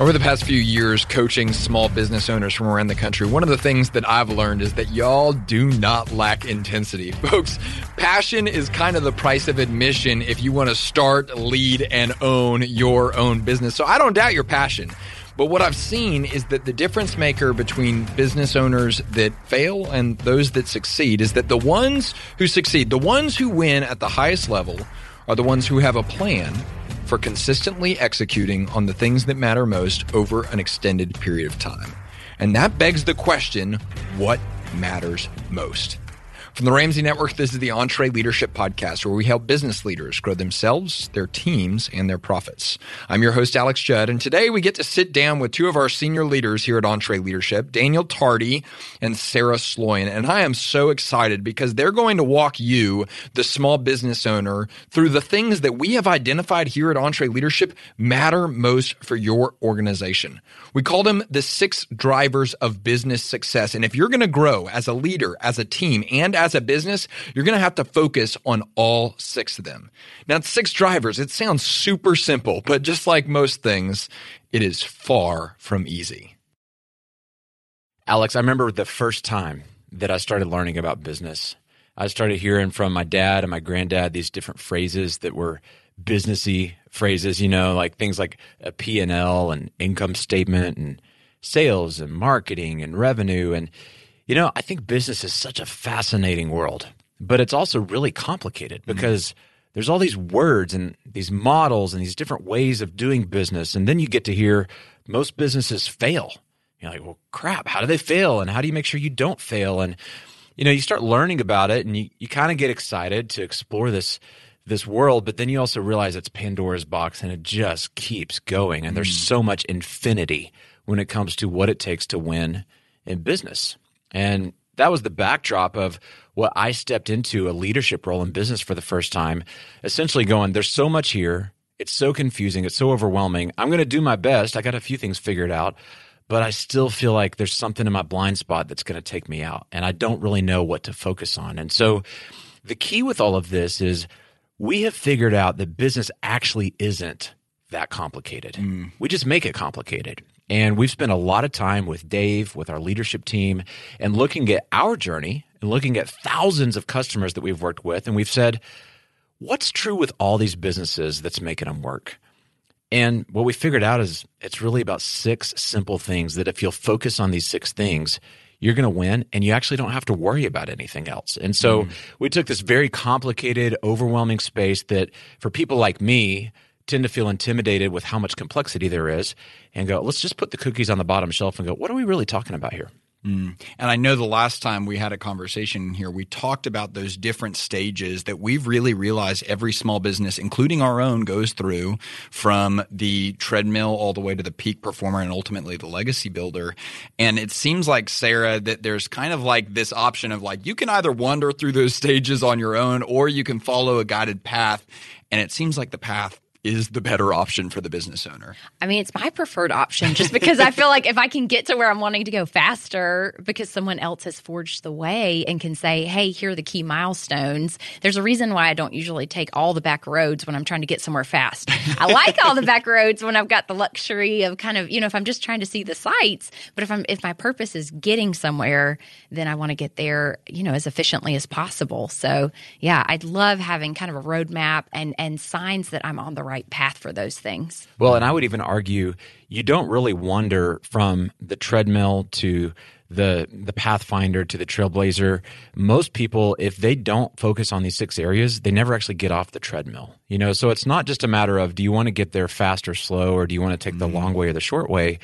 Over the past few years, coaching small business owners from around the country, one of the things that I've learned is that y'all do not lack intensity. Folks, passion is kind of the price of admission if you want to start, lead, and own your own business. So I don't doubt your passion. But what I've seen is that the difference maker between business owners that fail and those that succeed is that the ones who succeed, the ones who win at the highest level, are the ones who have a plan for consistently executing on the things that matter most over an extended period of time. And that begs the question what matters most? From the Ramsey Network, this is the EntreLeadership Podcast, where we help business leaders grow themselves, their teams, and their profits. I'm your host, Alex Judd, and today we get to sit down with two of our senior leaders here at EntreLeadership, Daniel Tardy and Sarah Sloyan. And I am so excited because they're going to walk you, the small business owner, through the things that we have identified here at EntreLeadership matter most for your organization. We call them the six drivers of business success. And if you're going to grow as a leader, as a team, and as a business, you're going to have to focus on all six of them. Now, six drivers, it sounds super simple, but just like most things, it is far from easy. Alex, I remember the first time that I started learning about business. I started hearing from my dad and my granddad these different phrases that were businessy phrases, you know, like things like a P&L and income statement and sales and marketing and revenue and you know, I think business is such a fascinating world, but it's also really complicated mm-hmm. because mm-hmm. there's all these words and these models and these different ways of doing business. And then you get to hear most businesses fail. You're like, well, crap, how do they fail? And how do you make sure you don't fail? And, you know, you start learning about it and you, you kind of get excited to explore this this world, but then you also realize it's Pandora's box and it just keeps going. And there's mm. so much infinity when it comes to what it takes to win in business. And that was the backdrop of what I stepped into a leadership role in business for the first time, essentially going, there's so much here. It's so confusing. It's so overwhelming. I'm going to do my best. I got a few things figured out, but I still feel like there's something in my blind spot that's going to take me out. And I don't really know what to focus on. And so the key with all of this is we have figured out that business actually isn't that complicated. Mm. We just make it complicated. And we've spent a lot of time with Dave, with our leadership team, and looking at our journey and looking at thousands of customers that we've worked with. And we've said, what's true with all these businesses that's making them work? And what we figured out is it's really about six simple things that if you'll focus on these six things, you're going to win and you actually don't have to worry about anything else. And so mm. we took this very complicated, overwhelming space that for people like me, tend to feel intimidated with how much complexity there is and go, let's just put the cookies on the bottom shelf and go, what are we really talking about here? Mm. And I know the last time we had a conversation here, we talked about those different stages that we've really realized every small business, including our own, goes through from the treadmill all the way to the peak performer and ultimately the legacy builder. And it seems like, Sarah, that there's kind of like this option of like you can either wander through those stages on your own or you can follow a guided path. And it seems like the path is the better option for the business owner? I mean, it's my preferred option just because I feel like if I can get to where I'm wanting to go faster because someone else has forged the way and can say, hey, here are the key milestones. There's a reason why I don't usually take all the back roads when I'm trying to get somewhere fast. I like all the back roads when I've got the luxury of kind of, you know, if I'm just trying to see the sights, but if I'm if my purpose is getting somewhere, then I want to get there, you know, as efficiently as possible. So, yeah, I'd love having kind of a roadmap and and signs that I'm on the right path for those things. Well, and I would even argue you don't really wander from the treadmill to the the pathfinder to the trailblazer. Most people if they don't focus on these six areas they never actually get off the treadmill you know? So it's not just a matter of do you want to get there fast or slow or do you want to take the long way or the short way?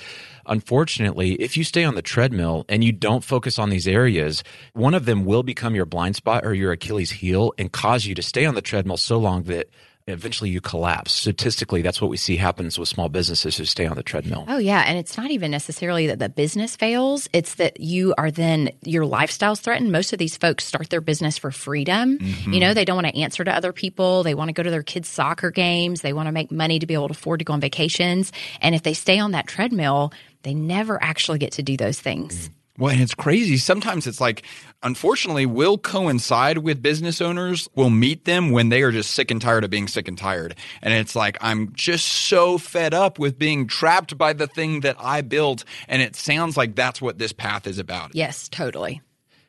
Unfortunately if you stay on the treadmill and you don't focus on these areas one of them will become your blind spot or your achilles heel and cause you to stay on the treadmill so long that eventually you collapse. Statistically, that's what we see happens with small businesses who stay on the treadmill. Oh, yeah. And it's not even necessarily that the business fails, it's that you are then, your lifestyle's threatened. Most of these folks start their business for freedom. Mm-hmm. You know, they don't want to answer to other people, they want to go to their kids' soccer games, they want to make money to be able to afford to go on vacations. And if they stay on that treadmill, they never actually get to do those things. Mm-hmm. Well, and it's crazy. Sometimes it's like, unfortunately, we'll coincide with business owners. We'll meet them when they are just sick and tired of being sick and tired. And it's like, I'm just so fed up with being trapped by the thing that I built. And it sounds like that's what this path is about. Yes, totally.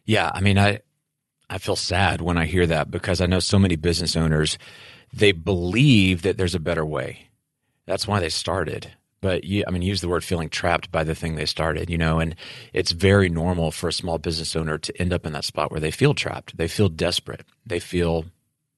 Yeah. I mean, I, I feel sad when I hear that because I know so many business owners, they believe that there's a better way. That's why they started but you, I mean, use the word feeling trapped by the thing they started, you know, and it's very normal for a small business owner to end up in that spot where they feel trapped, they feel desperate, they feel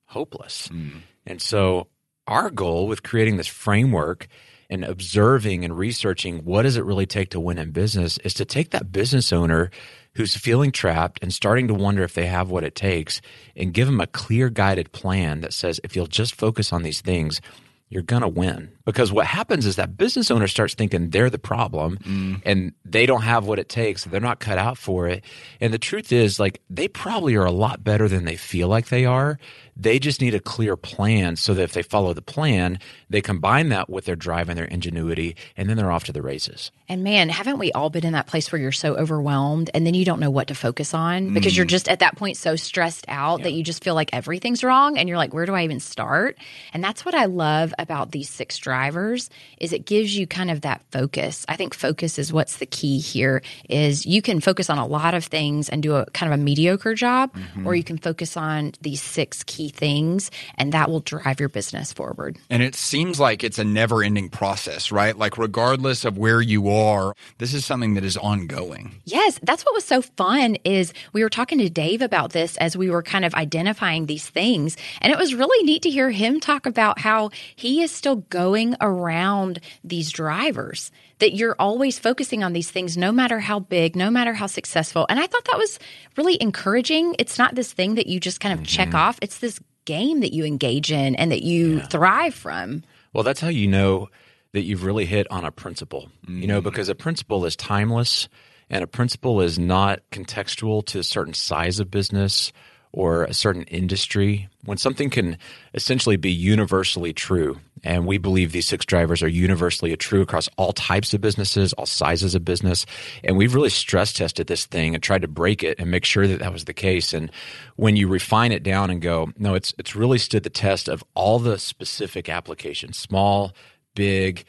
hopeless. Mm. And so, our goal with creating this framework and observing and researching what does it really take to win in business is to take that business owner who's feeling trapped and starting to wonder if they have what it takes and give them a clear guided plan that says if you'll just focus on these things you're going to win. Because what happens is that business owner starts thinking they're the problem mm. and they don't have what it takes. They're not cut out for it. And the truth is, like, they probably are a lot better than they feel like they are. They just need a clear plan so that if they follow the plan, they combine that with their drive and their ingenuity, and then they're off to the races. And man, haven't we all been in that place where you're so overwhelmed and then you don't know what to focus on because mm. you're just at that point so stressed out yeah. that you just feel like everything's wrong and you're like, where do I even start? And that's what I love about these six drivers is it gives you kind of that focus. I think focus is what's the key here is you can focus on a lot of things and do a kind of a mediocre job, mm-hmm. or you can focus on these six key things and that will drive your business forward. And it seems like it's a never ending process, right? Like, regardless of where you are, this is something that is ongoing. Yes. That's what was so fun is we were talking to Dave about this as we were kind of identifying these things. And it was really neat to hear him talk about how he is still going around these drivers that you're always focusing on these things, no matter how big, no matter how successful. And I thought that was really encouraging. It's not this thing that you just kind of mm-hmm. check off, it's this game that you engage in and that you yeah. thrive from. Well, that's how you know that you've really hit on a principle, mm-hmm. you know, mm-hmm. because a principle is timeless and a principle is not contextual to a certain size of business or a certain industry, when something can essentially be universally true, and we believe these six drivers are universally true across all types of businesses, all sizes of business, and we've really stress tested this thing and tried to break it and make sure that that was the case. And when you refine it down and go, no, it's it's really stood the test of all the specific applications, small, big,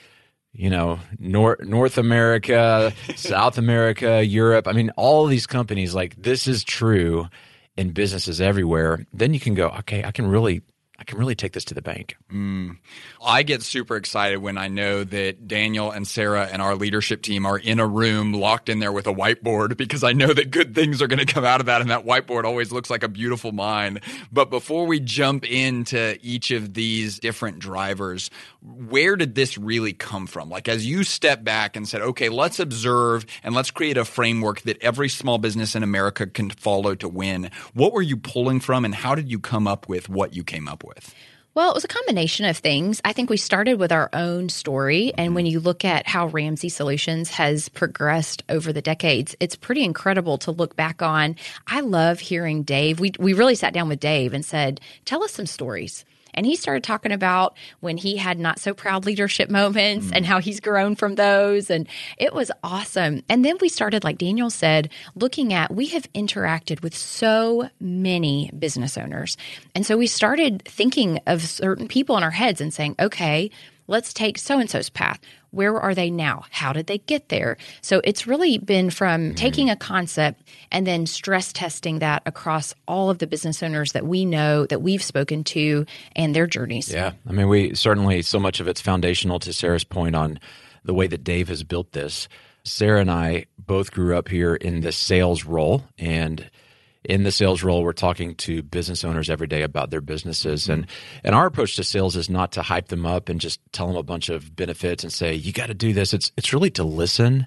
you know, North North America, South America, Europe. I mean, all these companies like this is true in businesses everywhere, then you can go, okay, I can really I can really take this to the bank. Mm. I get super excited when I know that Daniel and Sarah and our leadership team are in a room locked in there with a whiteboard because I know that good things are going to come out of that. And that whiteboard always looks like a beautiful mind. But before we jump into each of these different drivers, where did this really come from? Like, as you step back and said, okay, let's observe and let's create a framework that every small business in America can follow to win, what were you pulling from and how did you come up with what you came up with? With? Well, it was a combination of things. I think we started with our own story. And when you look at how Ramsey Solutions has progressed over the decades, it's pretty incredible to look back on. I love hearing Dave. We, we really sat down with Dave and said, Tell us some stories. And he started talking about when he had not so proud leadership moments mm. and how he's grown from those. And it was awesome. And then we started, like Daniel said, looking at we have interacted with so many business owners. And so we started thinking of certain people in our heads and saying, okay, let's take so and so's path. Where are they now? How did they get there? So it's really been from mm-hmm. taking a concept and then stress testing that across all of the business owners that we know that we've spoken to and their journeys. Yeah. I mean, we certainly, so much of it's foundational to Sarah's point on the way that Dave has built this. Sarah and I both grew up here in the sales role and in the sales role, we're talking to business owners every day about their businesses. And, and our approach to sales is not to hype them up and just tell them a bunch of benefits and say, you got to do this. It's, it's really to listen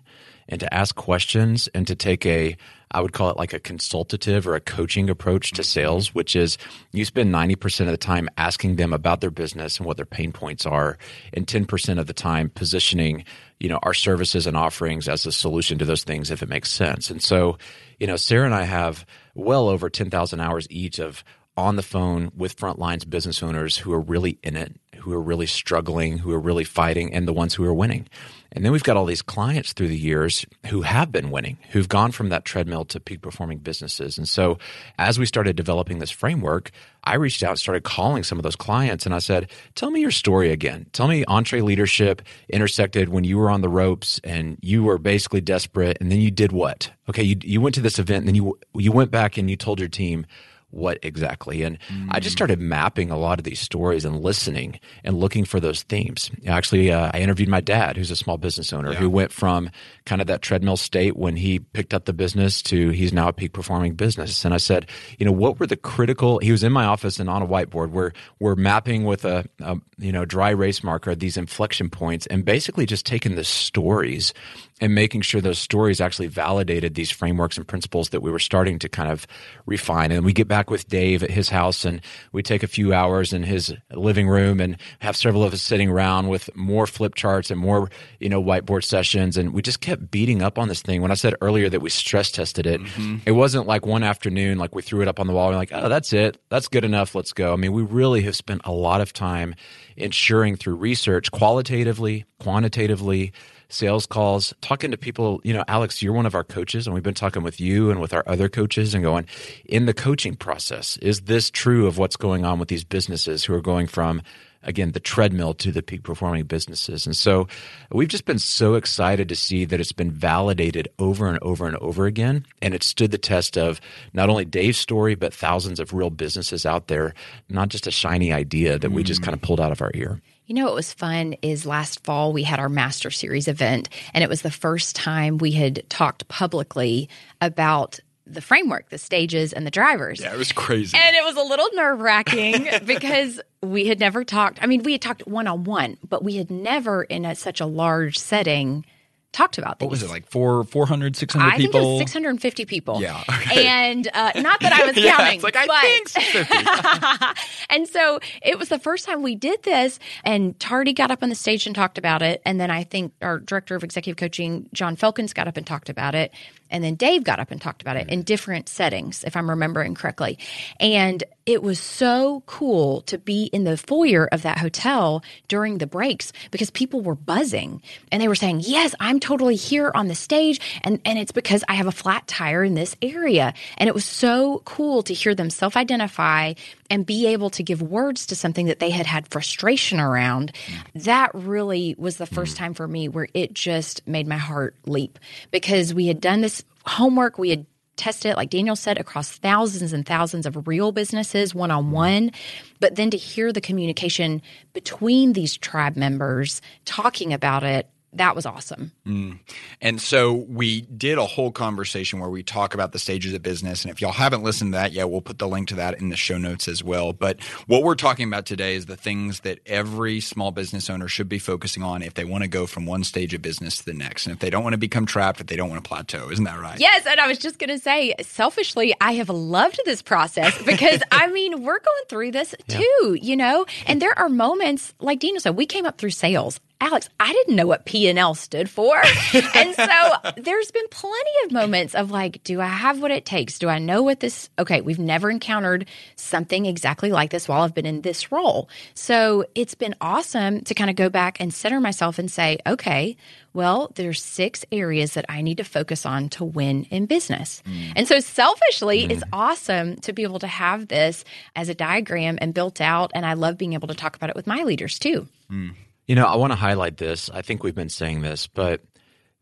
and to ask questions and to take a, I would call it like a consultative or a coaching approach to sales, which is you spend 90% of the time asking them about their business and what their pain points are, and 10% of the time positioning, you know, our services and offerings as a solution to those things if it makes sense. And so, you know, Sarah and I have well over 10,000 hours each of on the phone with frontlines business owners who are really in it, who are really struggling, who are really fighting, and the ones who are winning. And then we've got all these clients through the years who have been winning, who've gone from that treadmill to peak performing businesses. And so as we started developing this framework, I reached out, started calling some of those clients, and I said, Tell me your story again. Tell me EntreLeadership intersected when you were on the ropes and you were basically desperate, and then you did what? Okay, you, you went to this event, and then you, you went back and you told your team, what exactly. And mm. I just started mapping a lot of these stories and listening and looking for those themes. Actually, uh, I interviewed my dad, who's a small business owner, yeah. who went from kind of that treadmill state when he picked up the business to he's now a peak performing business. And I said, you know, what were the critical? He was in my office and on a whiteboard where we're mapping with a, a you know dry erase marker these inflection points and basically just taking the stories and making sure those stories actually validated these frameworks and principles that we were starting to kind of refine. And we get back with Dave at his house and we take a few hours in his living room and have several of us sitting around with more flip charts and more, you know, whiteboard sessions. And we just kept beating up on this thing. When I said earlier that we stress tested it, mm-hmm. it wasn't like one afternoon, like we threw it up on the wall and like, oh, that's it. That's good enough. Let's go. I mean, we really have spent a lot of time ensuring through research, qualitatively, quantitatively, sales calls, talking to people. You know, Alex, you're one of our coaches, and we've been talking with you and with our other coaches and going in the coaching process. Is this true of what's going on with these businesses who are going from again the treadmill to the peak performing businesses and so we've just been so excited to see that it's been validated over and over and over again and it stood the test of not only dave's story but thousands of real businesses out there not just a shiny idea that we just mm. kind of pulled out of our ear you know what was fun is last fall we had our Master Series event, and it was the first time we had talked publicly about the framework, the stages, and the drivers. Yeah, it was crazy. And it was a little nerve wracking because we had never talked. I mean, we had talked one on one, but we had never in a, such a large setting talked about these. What was it like four, 400, 600 I people? I think it was 650 people. Yeah. Okay. And uh, not that I was yeah, counting. It's like, I think 650. and so it was the first time we did this. And Tardy got up on the stage and talked about it. And then I think our director of executive coaching, John Felkins, got up and talked about it. And then Dave got up and talked about it in different settings, if I'm remembering correctly. And it was so cool to be in the foyer of that hotel during the breaks because people were buzzing and they were saying, Yes, I'm totally here on the stage. And, and it's because I have a flat tire in this area. And it was so cool to hear them self identify and be able to give words to something that they had had frustration around. That really was the first mm. time for me where it just made my heart leap because we had done this homework. We had tested it, like Daniel said, across thousands and thousands of real businesses one on one. But then to hear the communication between these tribe members talking about it that was awesome. Mm. And so we did a whole conversation where we talk about the stages of business. And if y'all haven't listened to that yet, we'll put the link to that in the show notes as well. But what we're talking about today is the things that every small business owner should be focusing on if they want to go from one stage of business to the next. And if they don't want to become trapped, if they don't want to plateau. Isn't that right? Yes. And I was just going to say, selfishly, I have loved this process because I mean, we're going through this too, you know? And there are moments, like Dino said, we came up through sales. Alex, I didn't know what P&L stood for. and so there's been plenty of moments of like, do I have what it takes? Do I know what this Okay, we've never encountered something exactly like this while I've been in this role. So it's been awesome to kind of go back and center myself and say, okay, well, there's six areas that I need to focus on to win in business. Mm. And so selfishly, mm. it's awesome to be able to have this as a diagram and built out. And I love being able to talk about it with my leaders too. Mm. You know, I want to highlight this. I think we've been saying this, but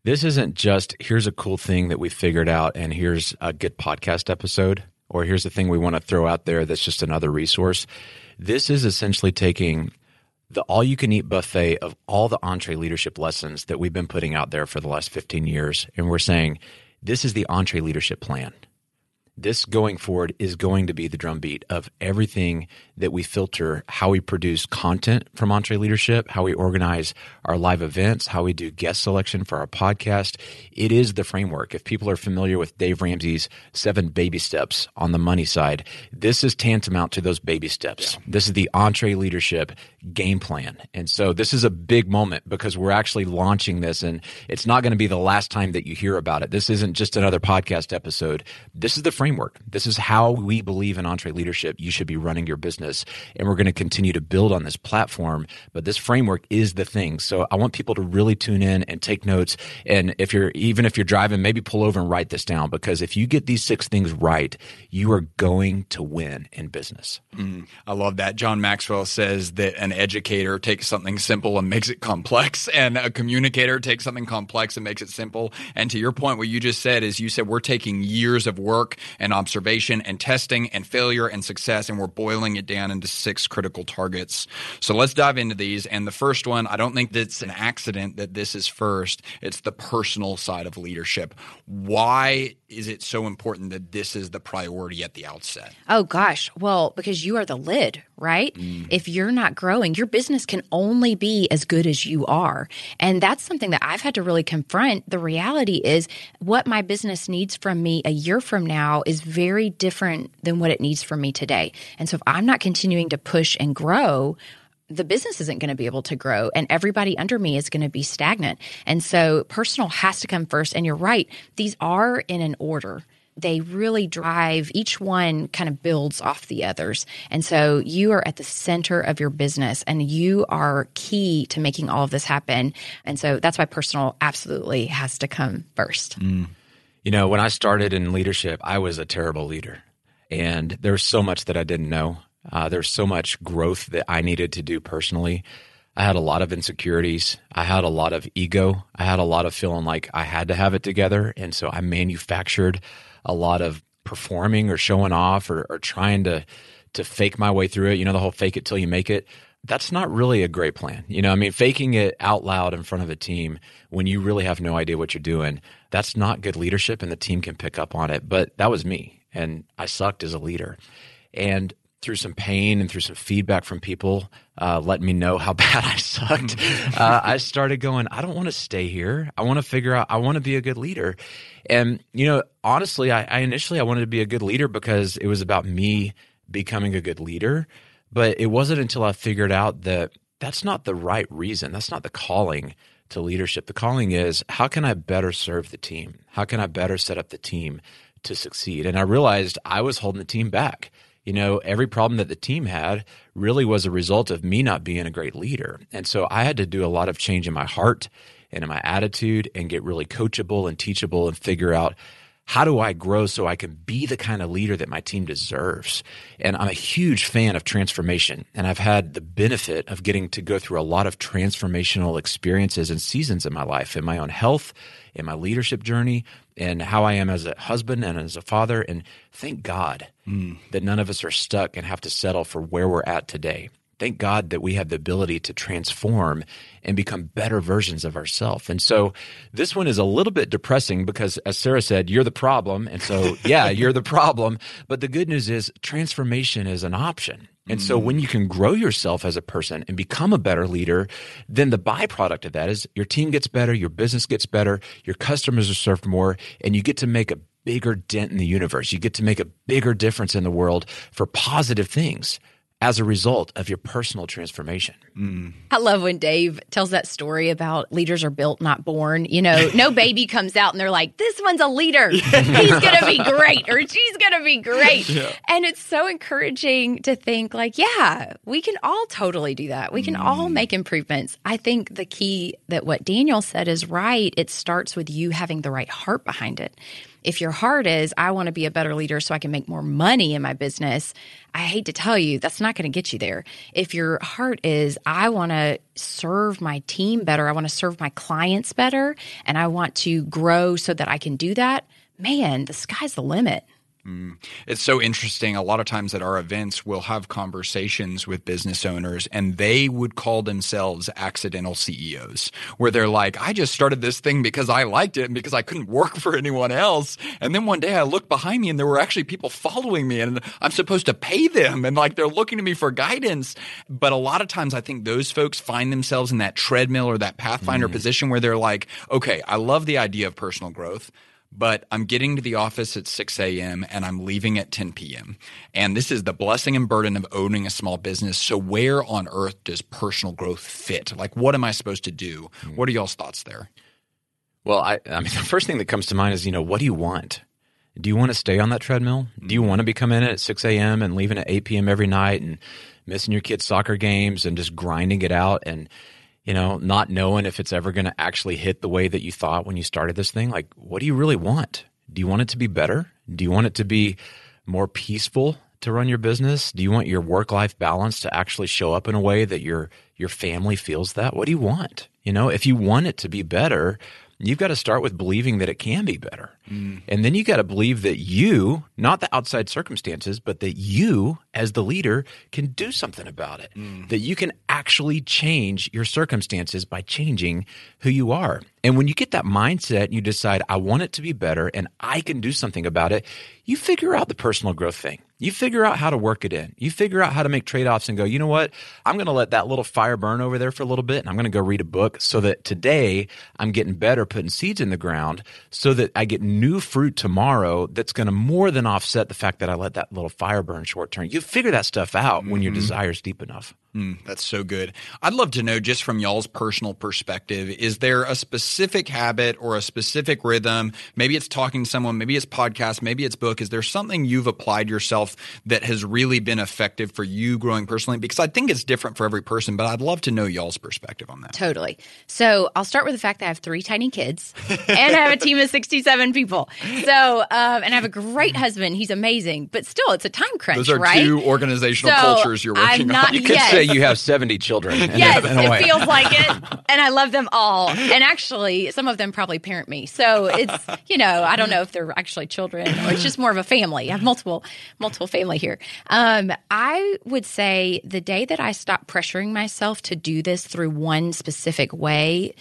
this isn't just here's a cool thing that we figured out and here's a good podcast episode or here's the thing we want to throw out there that's just another resource. This is essentially taking the all you can eat buffet of all the EntreLeadership lessons that we've been putting out there for the last 15 years. And we're saying, this is the EntreLeadership plan this going forward is going to be the drumbeat of everything that we filter, how we produce content from EntreLeadership, how we organize our live events, how we do guest selection for our podcast. It is the framework. If people are familiar with Dave Ramsey's seven baby steps on the money side, this is tantamount to those baby steps. Yeah. This is the EntreLeadership game plan. And so this is a big moment because we're actually launching this and it's not going to be the last time that you hear about it. This isn't just another podcast episode. This is the framework framework. This is how we believe in EntreLeadership. You should be running your business. And we're going to continue to build on this platform. But this framework is the thing. So I want people to really tune in and take notes. And if you're, even if you're driving, maybe pull over and write this down because if you get these six things right, you are going to win in business. Mm, I love that. John Maxwell says that an educator takes something simple and makes it complex, and a communicator takes something complex and makes it simple. And to your point, what you just said is you said we're taking years of work and observation and testing and failure and success, and we're boiling it down into six critical targets. So let's dive into these. And the first one, I don't think that's an accident that this is first. It's the personal side of leadership. Why is it so important that this is the priority at the outset? Oh, gosh. Well, because you are the lid, right? Mm. If you're not growing, your business can only be as good as you are. And that's something that I've had to really confront. The reality is, what my business needs from me a year from now is very different than what it needs from me today. And so if I'm not continuing to push and grow, the business isn't going to be able to grow and everybody under me is going to be stagnant. And so personal has to come first. And you're right, these are in an order. They really drive, each one kind of builds off the others. And so you are at the center of your business and you are key to making all of this happen. And so that's why personal absolutely has to come first. Mm. You know, when I started in leadership, I was a terrible leader. And there was so much that I didn't know. Uh, there's so much growth that I needed to do personally. I had a lot of insecurities. I had a lot of ego. I had a lot of feeling like I had to have it together. And so I manufactured a lot of performing or showing off or, or trying to to fake my way through it. You know, the whole fake it till you make it. That's not really a great plan. You know, I mean, faking it out loud in front of a team when you really have no idea what you're doing, that's not good leadership and the team can pick up on it. But that was me and I sucked as a leader. And through some pain and through some feedback from people uh, letting me know how bad I sucked, uh, I started going, I don't want to stay here. I want to figure out, I want to be a good leader. And, you know, honestly, I, I, initially I wanted to be a good leader because it was about me becoming a good leader. But it wasn't until I figured out that that's not the right reason. That's not the calling to leadership. The calling is how can I better serve the team? How can I better set up the team to succeed? And I realized I was holding the team back you know, every problem that the team had really was a result of me not being a great leader. And so I had to do a lot of change in my heart and in my attitude and get really coachable and teachable and figure out how do I grow so I can be the kind of leader that my team deserves? And I'm a huge fan of transformation. And I've had the benefit of getting to go through a lot of transformational experiences and seasons in my life, in my own health, in my leadership journey, and how I am as a husband and as a father. And thank God mm. that none of us are stuck and have to settle for where we're at today. Thank God that we have the ability to transform and become better versions of ourselves. And so this one is a little bit depressing because, as Sarah said, you're the problem. And so, yeah, you're the problem. But the good news is transformation is an option. And so when you can grow yourself as a person and become a better leader, then the byproduct of that is your team gets better, your business gets better, your customers are served more, and you get to make a bigger dent in the universe. You get to make a bigger difference in the world for positive things as a result of your personal transformation. Mm. I love when Dave tells that story about leaders are built, not born. You know, no baby comes out and they're like, this one's a leader. He's going to be great or she's going to be great. Yeah. And it's so encouraging to think, like, yeah, we can all totally do that. We can mm. all make improvements. I think the key that what Daniel said is right. It starts with you having the right heart behind it. If your heart is, I want to be a better leader so I can make more money in my business, I hate to tell you, that's not going to get you there. If your heart is, I want to serve my team better, I want to serve my clients better, and I want to grow so that I can do that, man, the sky's the limit. Mm. It's so interesting. A lot of times at our events, we'll have conversations with business owners, and they would call themselves accidental CEOs, where they're like, I just started this thing because I liked it and because I couldn't work for anyone else. And then one day I looked behind me and there were actually people following me, and I'm supposed to pay them, and like they're looking to me for guidance. But a lot of times I think those folks find themselves in that treadmill or that pathfinder mm. position where they're like, okay, I love the idea of personal growth but I'm getting to the office at 6 a.m. and I'm leaving at 10 p.m. And this is the blessing and burden of owning a small business. So, where on earth does personal growth fit? Like, what am I supposed to do? Hmm. What are y'all's thoughts there? Well, I, I mean, the first thing that comes to mind is, you know, what do you want? Do you want to stay on that treadmill? Do you want to be coming in at 6 a.m. and leaving at 8 p.m. every night and missing your kids' soccer games and just grinding it out and, you know, not knowing if it's ever going to actually hit the way that you thought when you started this thing? Like, what do you really want? Do you want it to be better? Do you want it to be more peaceful to run your business? Do you want your work life balance to actually show up in a way that your your family feels that? What do you want? You know, if you want it to be better, you've got to start with believing that it can be better. Mm. And then you got to believe that you, not the outside circumstances, but that you as the leader can do something about it. Mm. That you can actually change your circumstances by changing who you are. And when you get that mindset, and you decide, I want it to be better and I can do something about it, you figure out the personal growth thing. You figure out how to work it in. You figure out how to make trade offs and go, you know what? I'm going to let that little fire burn over there for a little bit and I'm going to go read a book so that today I'm getting better putting seeds in the ground so that I get new fruit tomorrow that's going to more than offset the fact that I let that little fire burn short term. You figure that stuff out mm-hmm. when your desire is deep enough. Mm, that's so good. I'd love to know just from y'all's personal perspective, is there a specific habit or a specific rhythm? Maybe it's talking to someone, maybe it's podcast, maybe it's book. Is there something you've applied yourself that has really been effective for you growing personally? Because I think it's different for every person, but I'd love to know y'all's perspective on that. Totally. So I'll start with the fact that I have three tiny kids and I have a team of 67 people. So, um, and I have a great husband. He's amazing, but still it's a time crunch, Those are right? two organizational so cultures you're working I'm not, on. You could say you have 70 children. yes, it feels like it. And I love them all. And actually, some of them probably parent me. So it's, you know, I don't know if they're actually children or it's just more of a family. I have multiple, multiple family here. Um, I would say the day that I stopped pressuring myself to do this through one specific way,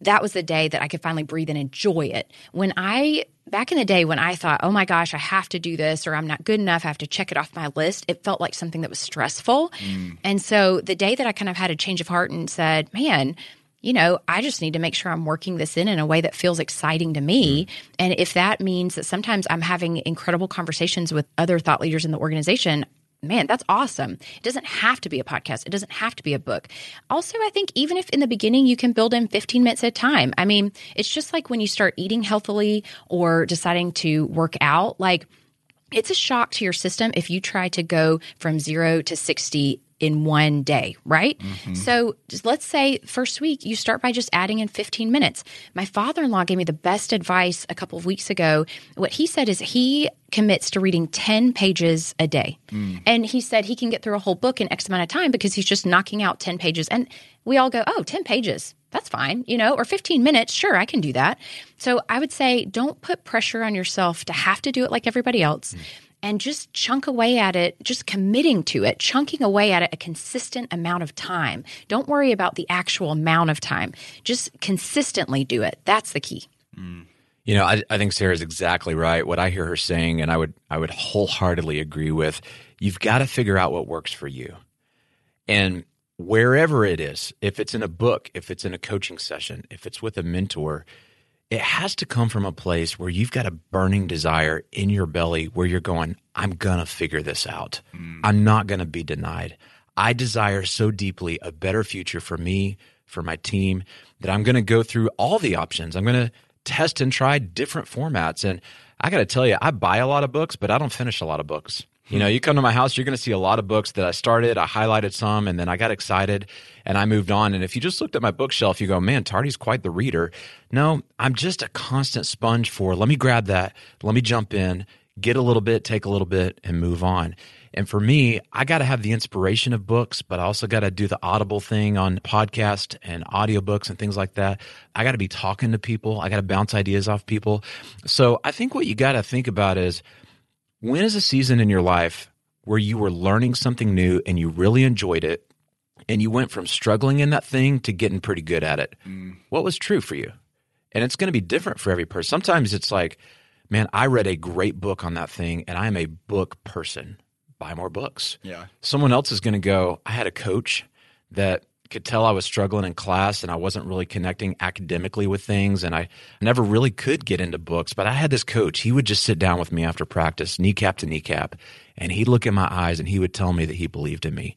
that was the day that I could finally breathe and enjoy it. When I back in the day when I thought, oh my gosh, I have to do this or I'm not good enough, I have to check it off my list, it felt like something that was stressful. Mm. And so the day that I kind of had a change of heart and said, man, you know, I just need to make sure I'm working this in in a way that feels exciting to me. Mm. And if that means that sometimes I'm having incredible conversations with other thought leaders in the organization, man, that's awesome. It doesn't have to be a podcast. It doesn't have to be a book. Also, I think even if in the beginning you can build in 15 minutes at a time, I mean, it's just like when you start eating healthily or deciding to work out, like, it's a shock to your system if you try to go from zero to 60 in one day, right? Mm-hmm. So let's say first week you start by just adding in 15 minutes. My father-in-law gave me the best advice a couple of weeks ago. What he said is he commits to reading 10 pages a day. Mm. And he said he can get through a whole book in X amount of time because he's just knocking out 10 pages. And we all go, "Oh, 10 pages. That's fine." You know, or 15 minutes, sure, I can do that. So I would say don't put pressure on yourself to have to do it like everybody else. Mm and just chunk away at it, just committing to it, chunking away at it a consistent amount of time. Don't worry about the actual amount of time. Just consistently do it. That's the key. Mm. You know, I, I think Sarah's exactly right. What I hear her saying, and I would I would wholeheartedly agree with, you've got to figure out what works for you. And wherever it is, if it's in a book, if it's in a coaching session, if it's with a mentor, it has to come from a place where you've got a burning desire in your belly where you're going, I'm going to figure this out. Mm. I'm not going to be denied. I desire so deeply a better future for me, for my team, that I'm going to go through all the options. I'm going to test and try different formats. And I got to tell you, I buy a lot of books, but I don't finish a lot of books. You know, you come to my house, you're going to see a lot of books that I started, I highlighted some, and then I got excited and I moved on. And if you just looked at my bookshelf, you go, man, Tardy's quite the reader. No, I'm just a constant sponge for let me grab that, let me jump in, get a little bit, take a little bit, and move on. And for me, I got to have the inspiration of books, but I also got to do the audible thing on podcast and audiobooks and things like that. I got to be talking to people. I got to bounce ideas off people. So I think what you got to think about is when is a season in your life where you were learning something new and you really enjoyed it and you went from struggling in that thing to getting pretty good at it? Mm. What was true for you? And it's going to be different for every person. Sometimes it's like, man, I read a great book on that thing and I am a book person. Buy more books. Yeah. Someone else is going to go, I had a coach that could tell I was struggling in class and I wasn't really connecting academically with things. And I never really could get into books. But I had this coach. He would just sit down with me after practice, kneecap to kneecap, and he'd look in my eyes and he would tell me that he believed in me.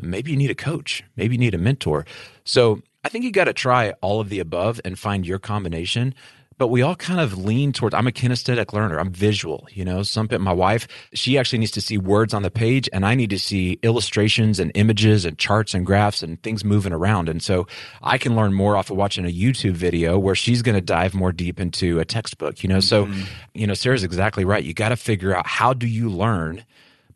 Maybe you need a coach. Maybe you need a mentor. So I think you got to try all of the above and find your combination. But we all kind of lean towards I'm a kinesthetic learner. I'm visual, you know. Some my wife, she actually needs to see words on the page and I need to see illustrations and images and charts and graphs and things moving around. And so I can learn more off of watching a YouTube video where she's going to dive more deep into a textbook, you know. So, mm-hmm. you know, Sarah's exactly right. You got to figure out how do you learn,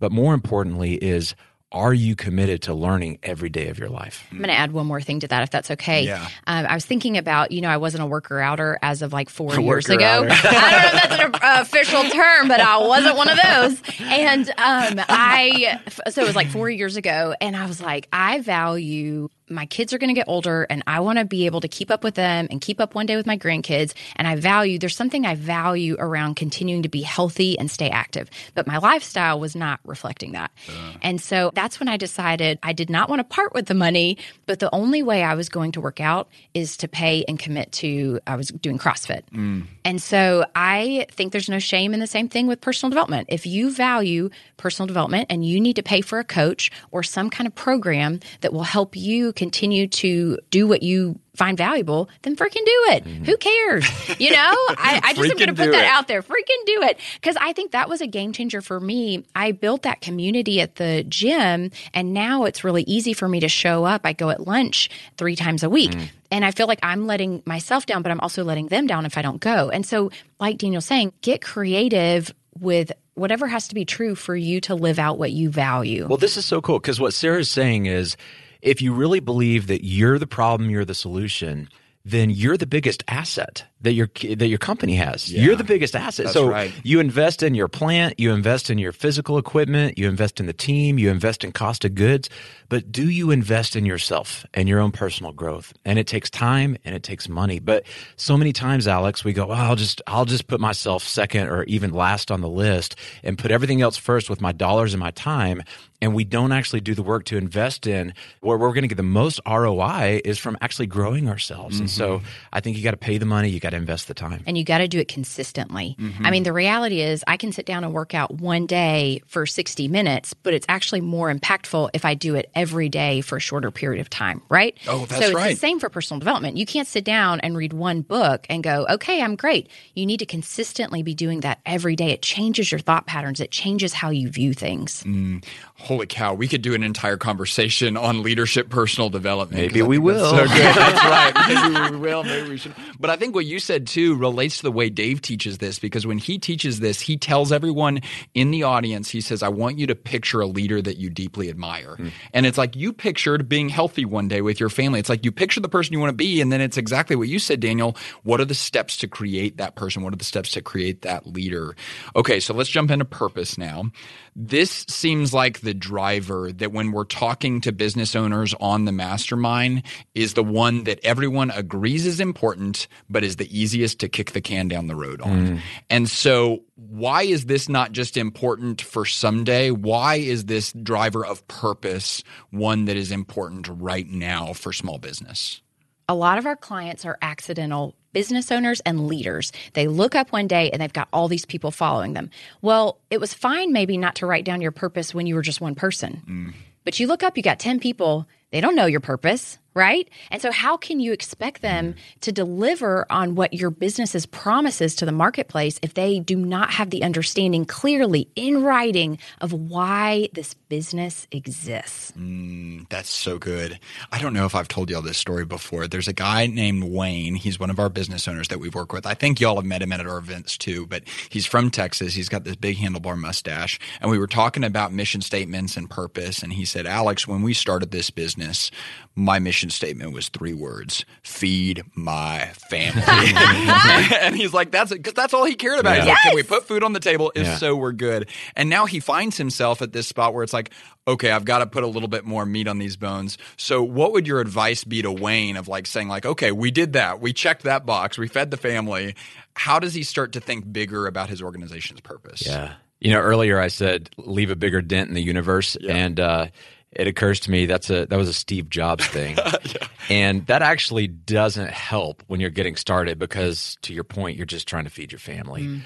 but more importantly is are you committed to learning every day of your life? I'm going to add one more thing to that, if that's okay. Yeah. Um, I was thinking about, you know, I wasn't a worker outer as of like four years ago. I don't know if that's an uh, official term, but I wasn't one of those. And um, I, so it was like four years ago, and I was like, I value my kids are going to get older and I want to be able to keep up with them and keep up one day with my grandkids. And I value, there's something I value around continuing to be healthy and stay active. But my lifestyle was not reflecting that. Uh. And so that's when I decided I did not want to part with the money, but the only way I was going to work out is to pay and commit to, I was doing CrossFit. Mm. And so I think there's no shame in the same thing with personal development. If you value personal development and you need to pay for a coach or some kind of program that will help you continue to do what you find valuable, then freaking do it. Mm-hmm. Who cares? You know, I, I just am going to put that it. out there. Freaking do it. Because I think that was a game changer for me. I built that community at the gym, and now it's really easy for me to show up. I go at lunch three times a week. Mm. And I feel like I'm letting myself down, but I'm also letting them down if I don't go. And so, like Daniel's saying, get creative with whatever has to be true for you to live out what you value. Well, this is so cool because what Sarah's saying is if you really believe that you're the problem, you're the solution, then you're the biggest asset that your that your company has. Yeah, you're the biggest asset. so right. you invest in your plant, you invest in your physical equipment, you invest in the team, you invest in cost of goods, but do you invest in yourself and your own personal growth? And it takes time and it takes money. But so many times Alex, we go, oh, I'll just I'll just put myself second or even last on the list and put everything else first with my dollars and my time and we don't actually do the work to invest in where we're going to get the most ROI is from actually growing ourselves. Mm-hmm. And so mm-hmm. I think you got to pay the money, you got to invest the time. And you got to do it consistently. Mm-hmm. I mean, the reality is I can sit down and work out one day for 60 minutes, but it's actually more impactful if I do it every day for a shorter period of time, right? Oh, that's so it's right. the same for personal development. You can't sit down and read one book and go, okay, I'm great. You need to consistently be doing that every day. It changes your thought patterns, it changes how you view things. Mm holy cow, we could do an entire conversation on leadership personal development. Maybe we will. So good. That's right. Maybe we will. Maybe we should. But I think what you said too relates to the way Dave teaches this because when he teaches this, he tells everyone in the audience, he says, I want you to picture a leader that you deeply admire. Mm. And it's like you pictured being healthy one day with your family. It's like you picture the person you want to be. And then it's exactly what you said, Daniel. What are the steps to create that person? What are the steps to create that leader? Okay, so let's jump into purpose now. This seems like the driver that when we're talking to business owners on the mastermind is the one that everyone agrees is important, but is the easiest to kick the can down the road on. Mm. And so, why is this not just important for someday? Why is this driver of purpose one that is important right now for small business? a lot of our clients are accidental business owners and leaders. They look up one day and they've got all these people following them. Well, it was fine maybe not to write down your purpose when you were just one person. Mm. But you look up, you got 10 people, they don't know your purpose right? And so, how can you expect them mm. to deliver on what your business's promises to the marketplace if they do not have the understanding clearly in writing of why this business exists? Mm, that's so good. I don't know if I've told y'all this story before. There's a guy named Wayne. He's one of our business owners that we work with. I think y'all have met him at our events too, but he's from Texas. He's got this big handlebar mustache. And we were talking about mission statements and purpose. And he said, Alex, when we started this business, my mission statement was three words feed my family. And he's like that's because that's all he cared about. Yeah. he's yes! like can we put food on the table? If yeah. so we're good. And now he finds himself at this spot where it's like okay i've got to put a little bit more meat on these bones. So what would your advice be to wayne of like saying like okay we did that. We checked that box. We fed the family. How does he start to think bigger about his organization's purpose? Yeah. You know earlier i said leave a bigger dent in the universe. Yeah. and uh it occurs to me that's a that was a Steve Jobs thing. yeah. And that actually doesn't help when you're getting started because to your point you're just trying to feed your family. Mm.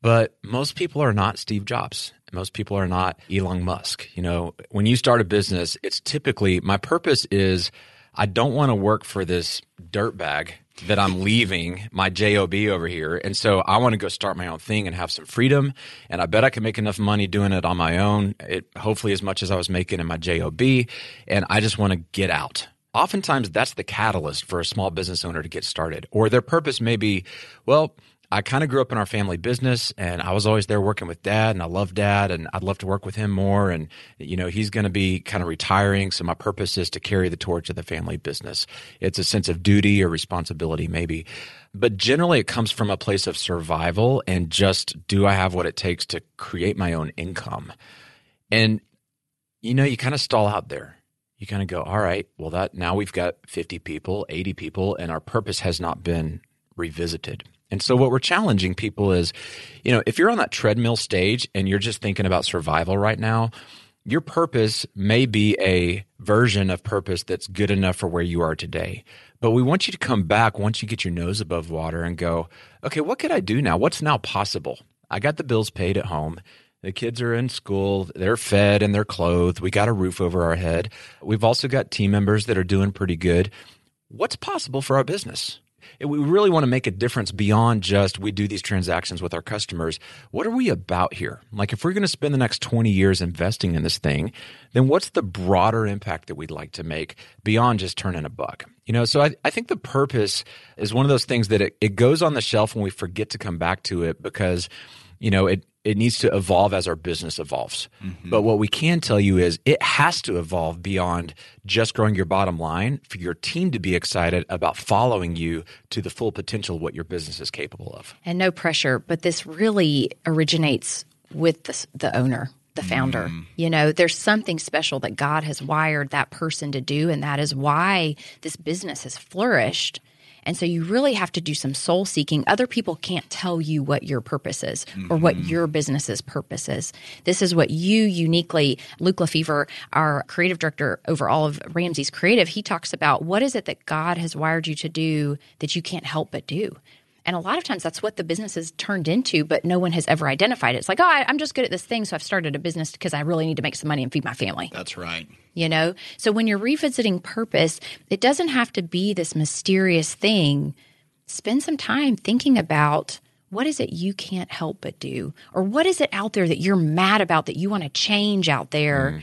But most people are not Steve Jobs. Most people are not Elon Musk. You know, when you start a business, it's typically my purpose is I don't want to work for this dirtbag that I'm leaving my job over here, and so I want to go start my own thing and have some freedom. And I bet I can make enough money doing it on my own. It hopefully as much as I was making in my job, and I just want to get out. Oftentimes, that's the catalyst for a small business owner to get started, or their purpose may be, well. I kind of grew up in our family business and I was always there working with dad and I love dad and I'd love to work with him more. And, you know, he's going to be kind of retiring. So my purpose is to carry the torch of the family business. It's a sense of duty or responsibility, maybe. But generally, it comes from a place of survival and just do I have what it takes to create my own income? And, you know, you kind of stall out there you kind of go, all right, well, that now we've got 50 people, 80 people, and our purpose has not been revisited. And so what we're challenging people is, you know, if you're on that treadmill stage and you're just thinking about survival right now, your purpose may be a version of purpose that's good enough for where you are today. But we want you to come back once you get your nose above water and go, okay, what could I do now? What's now possible? I got the bills paid at home. The kids are in school, they're fed and they're clothed. We got a roof over our head. We've also got team members that are doing pretty good. What's possible for our business? We really want to make a difference beyond just we do these transactions with our customers. What are we about here? Like, if we're going to spend the next 20 years investing in this thing, then what's the broader impact that we'd like to make beyond just turning a buck? You know, so I, I think the purpose is one of those things that it, it goes on the shelf when we forget to come back to it because, you know, it, it needs to evolve as our business evolves. Mm-hmm. But what we can tell you is it has to evolve beyond just growing your bottom line for your team to be excited about following you to the full potential of what your business is capable of. And no pressure, but this really originates with the, the owner the founder. Mm. You know, there's something special that God has wired that person to do, and that is why this business has flourished and so you really have to do some soul seeking. Other people can't tell you what your purpose is mm-hmm. or what mm-hmm. your business's purpose is. This is what you uniquely, Luke Lefevre, our creative director over all of Ramsey's Creative, he talks about what is it that God has wired you to do that you can't help but do. And a lot of times that's what the business has turned into, but no one has ever identified it. It's like, oh, I, am just good at this thing, so I've started a business because I really need to make some money and feed my family. That's right. You know? So when you're revisiting purpose, it doesn't have to be this mysterious thing. Spend some time thinking about what is it you can't help but do? Or what is it out there that you're mad about that you want to change out there? Mm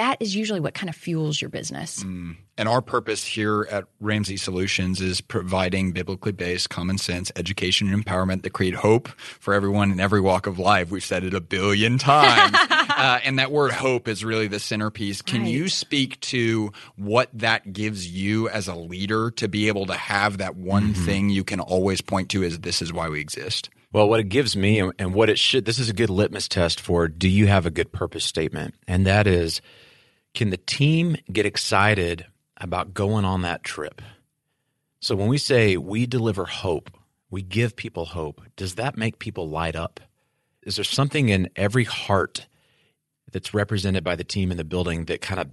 that is usually what kind of fuels your business. Mm. And our purpose here at Ramsey Solutions is providing biblically based common sense education and empowerment that create hope for everyone in every walk of life. We've said it a billion times. uh, and that word hope is really the centerpiece. Can right. you speak to what that gives you as a leader to be able to have that one mm-hmm. thing you can always point to as this is why we exist? Well, what it gives me and what it should, this is a good litmus test for do you have a good purpose statement? And that is, can the team get excited about going on that trip? So when we say we deliver hope, we give people hope, does that make people light up? Is there something in every heart that's represented by the team in the building that kind of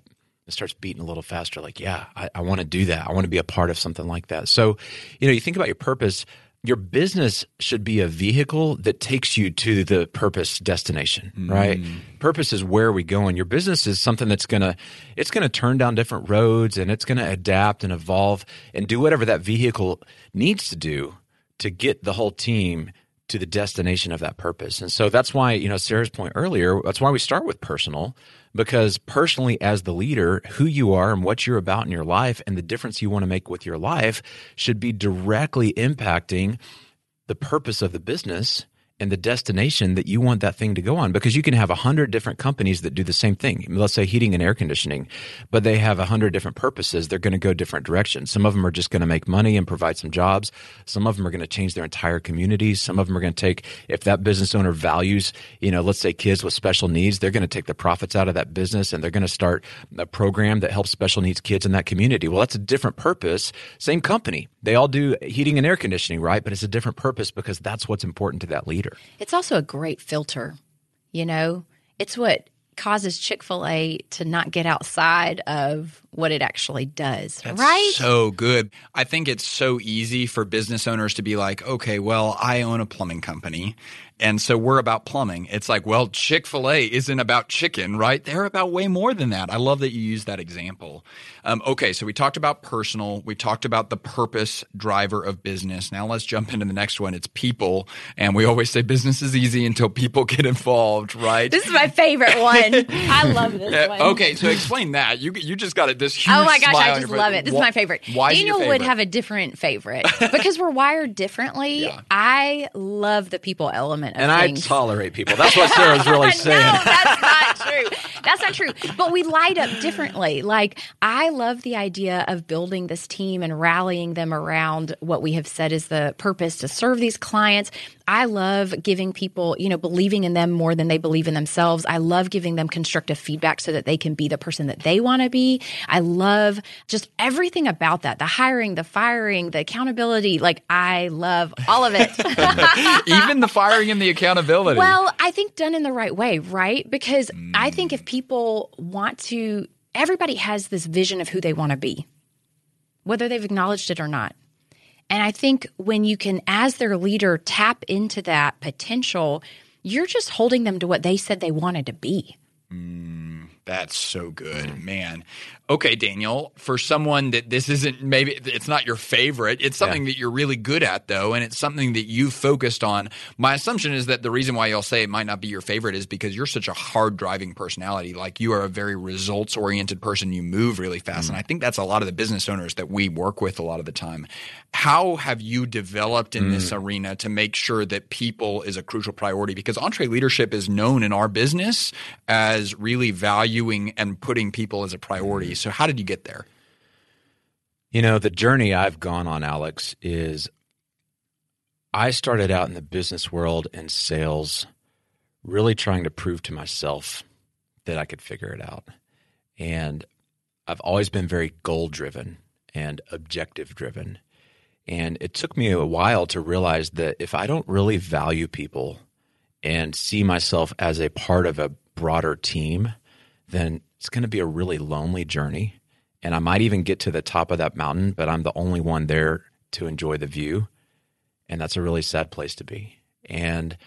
starts beating a little faster? Like, yeah, I, I want to do that. I want to be a part of something like that. So, you know, you think about your purpose your business should be a vehicle that takes you to the purpose destination mm. right purpose is where we go and your business is something that's going to it's going to turn down different roads and it's going to adapt and evolve and do whatever that vehicle needs to do to get the whole team to the destination of that purpose. And so that's why you know sarah's point earlier that's why we start with personal because personally as the leader who you are and what you're about in your life and the difference you want to make with your life should be directly impacting the purpose of the business and the destination that you want that thing to go on because you can have a hundred different companies that do the same thing. Let's say heating and air conditioning, but they have a hundred different purposes. They're going to go different directions. Some of them are just going to make money and provide some jobs. Some of them are going to change their entire communities. Some of them are going to take, if that business owner values, you know, let's say kids with special needs, they're going to take the profits out of that business and they're going to start a program that helps special needs kids in that community. Well, that's a different purpose. Same company. They all do heating and air conditioning, right? But it's a different purpose because that's what's important to that leader leader. It's also a great filter. You know, it's what causes Chick fil A to not get outside of what it actually does, That's right? So good. I think it's so easy for business owners to be like, okay, well, I own a plumbing company. And so we're about plumbing. It's like, well, Chick fil A isn't about chicken, right? They're about way more than that. I love that you use that example. Um, okay, so we talked about personal, we talked about the purpose driver of business. Now let's jump into the next one. It's people. And we always say business is easy until people get involved, right? This is my favorite one. I love this one. okay, so explain that. You you just got it. This huge. Oh my gosh, smile I just love it. This Wh- is my favorite. Why Daniel your would have a different favorite because we're wired differently. Yeah. I love the people element of And I tolerate people. That's what Sarah's really saying. no, that's not true. That's not true. But we light up differently. Like I love the idea of building this team and rallying them around what we have said is the purpose to serve these clients. I love giving people, you know, believing in them more than they believe in themselves. I love giving them constructive feedback so that they can be the person that they want to be. I love just everything about that. The hiring, the firing, the accountability. Like I love all of it. Even the firing and the accountability. Well, I think done in the right way, right? Because I think if people want to, everybody has this vision of who they want to be, whether they've acknowledged it or not. And I think when you can, as their leader, tap into that potential, you're just holding them to what they said they wanted to be. Mm. That's so good, mm. man. Okay, Daniel, for someone that this isn't maybe it's not your favorite, it's something that you're really good at though, and it's something that you focused on. My assumption is that the reason why you'll say it might not be your favorite is because you're such a hard driving personality. Like you are a very results oriented person, you move really fast. And mm. I think that's a lot of the business owners that we work with a lot of the time. How have you developed in this mm. arena to make sure that people is a crucial priority? Because EntreLeadership is known in our business as really and putting people as a priority. So, how did you get there? You know, the journey I've gone on, Alex, is I started out in the business world and sales, really trying to prove to myself that I could figure it out. And I've always been very goal driven and objective driven. And it took me a while to realize that if I don't really value people and see myself as a part of a broader team, then it's going to be a really lonely journey. And I might even get to the top of that mountain, but I'm the only one there to enjoy the view. And that's a really sad place to be. And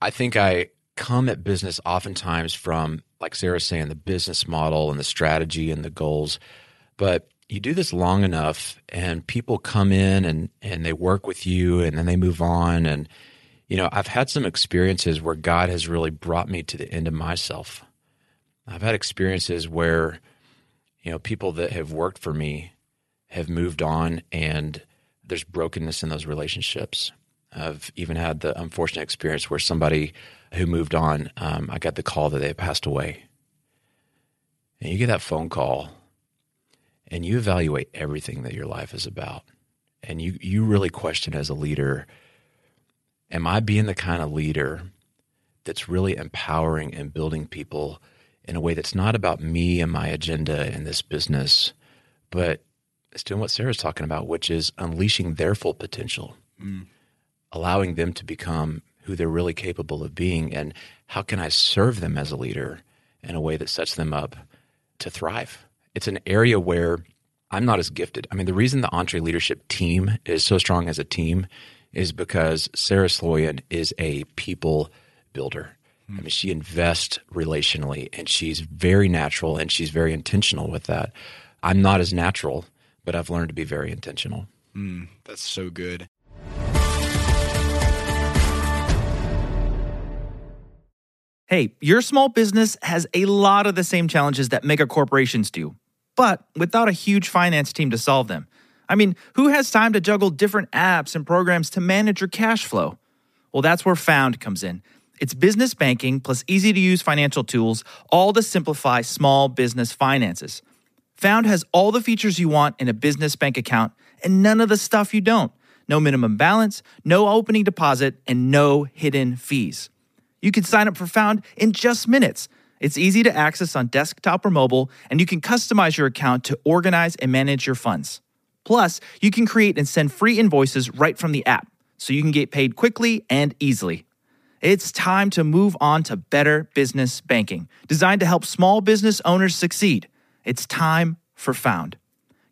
I think I come at business oftentimes from, like Sarah's saying, the business model and the strategy and the goals. But you do this long enough and people come in and, and they work with you and then they move on. And, you know, I've had some experiences where God has really brought me to the end of myself. I've had experiences where, you know, people that have worked for me have moved on and there's brokenness in those relationships. I've even had the unfortunate experience where somebody who moved on, um, I got the call that they passed away. And you get that phone call and you evaluate everything that your life is about. And you, you really question as a leader Am I being the kind of leader that's really empowering and building people in a way that's not about me and my agenda in this business, but it's doing what Sarah's talking about, which is unleashing their full potential, mm. allowing them to become who they're really capable of being. And how can I serve them as a leader in a way that sets them up to thrive? It's an area where I'm not as gifted. I mean, the reason the EntreLeadership team is so strong as a team is because Sarah Sloyan is a people builder. I mean, she invests relationally and she's very natural and she's very intentional with that. I'm not as natural, but I've learned to be very intentional. Hmm, that's so good. Hey, your small business has a lot of the same challenges that mega corporations do, but without a huge finance team to solve them. I mean, who has time to juggle different apps and programs to manage your cash flow? Well, that's where Found comes in. It's business banking plus easy to use financial tools, all to simplify small business finances. Found has all the features you want in a business bank account and none of the stuff you don't. No minimum balance, no opening deposit, and no hidden fees. You can sign up for Found in just minutes. It's easy to access on desktop or mobile, and you can customize your account to organize and manage your funds. Plus, you can create and send free invoices right from the app, so you can get paid quickly and easily. It's time to move on to better business banking, designed to help small business owners succeed. It's time for Found.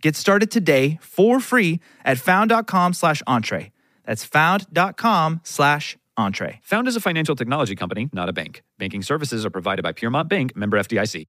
Get started today for free at found.com slash entree. That's found.com slash entree. Found is a financial technology company, not a bank. Banking services are provided by Piermont Bank, member FDIC.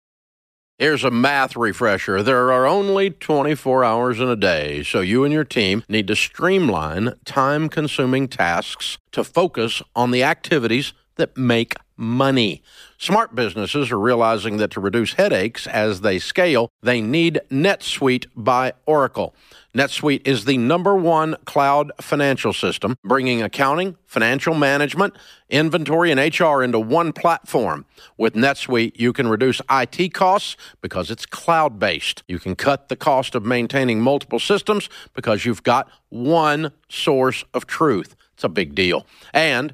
Here's a math refresher. There are only 24 hours in a day, so you and your team need to streamline time consuming tasks to focus on the activities that make money. Smart businesses are realizing that to reduce headaches as they scale, they need NetSuite by Oracle. NetSuite is the number one cloud financial system, bringing accounting, financial management, inventory, and HR into one platform. With NetSuite, you can reduce IT costs because it's cloud based. You can cut the cost of maintaining multiple systems because you've got one source of truth. It's a big deal. And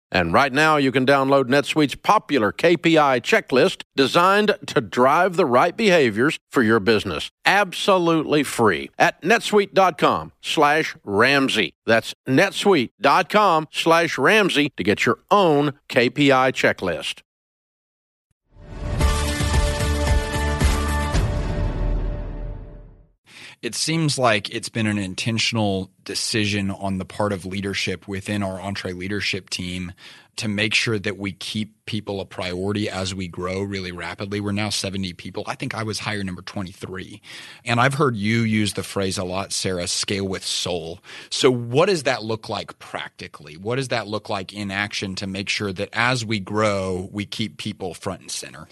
And right now, you can download NetSuite's popular KPI checklist designed to drive the right behaviors for your business. Absolutely free at netsuite.com slash Ramsey. That's netsuite.com slash Ramsey to get your own KPI checklist. It seems like it's been an intentional decision on the part of leadership within our EntreLeadership team to make sure that we keep people a priority as we grow really rapidly. We're now 70 people. I think I was hire number 23. And I've heard you use the phrase a lot, Sarah, scale with soul. So, what does that look like practically? What does that look like in action to make sure that as we grow, we keep people front and center?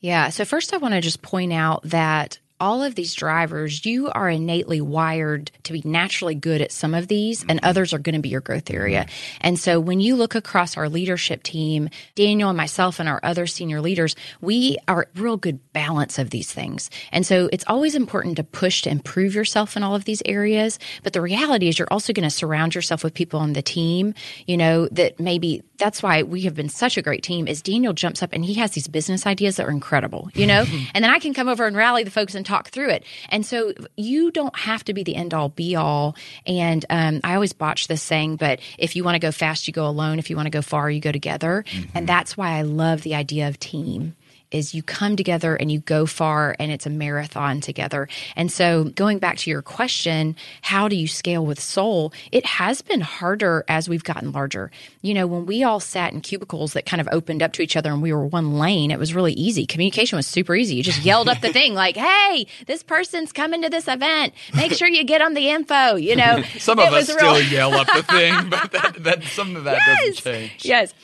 Yeah. So, first, I want to just point out that all of these drivers, you are innately wired to be naturally good at some of these, and others are going to be your growth area. Mm-hmm. And so when you look across our leadership team, Daniel and myself and our other senior leaders, we are real good balance of these things. And so it's always important to push to improve yourself in all of these areas. But the reality is you're also going to surround yourself with people on the team, you know, that maybe that's why we have been such a great team is Daniel jumps up and he has these business ideas that are incredible, you know, and then I can come over and rally the folks and talk through it. And so you don't have to be the end all be all. And um, I always botch this saying, but if you want to go fast, you go alone. If you want to go far, you go together. Mm-hmm. And that's why I love the idea of team is you come together and you go far and it's a marathon together. And so going back to your question, how do you scale with soul? It has been harder as we've gotten larger. You know, when we all sat in cubicles that kind of opened up to each other and we were one lane, it was really easy. Communication was super easy. You just yelled up the thing like, "Hey, this person's coming to this event. Make sure you get on the info." You know, some of us still yell up the thing, but that, that some of that yes, doesn't change. Yes.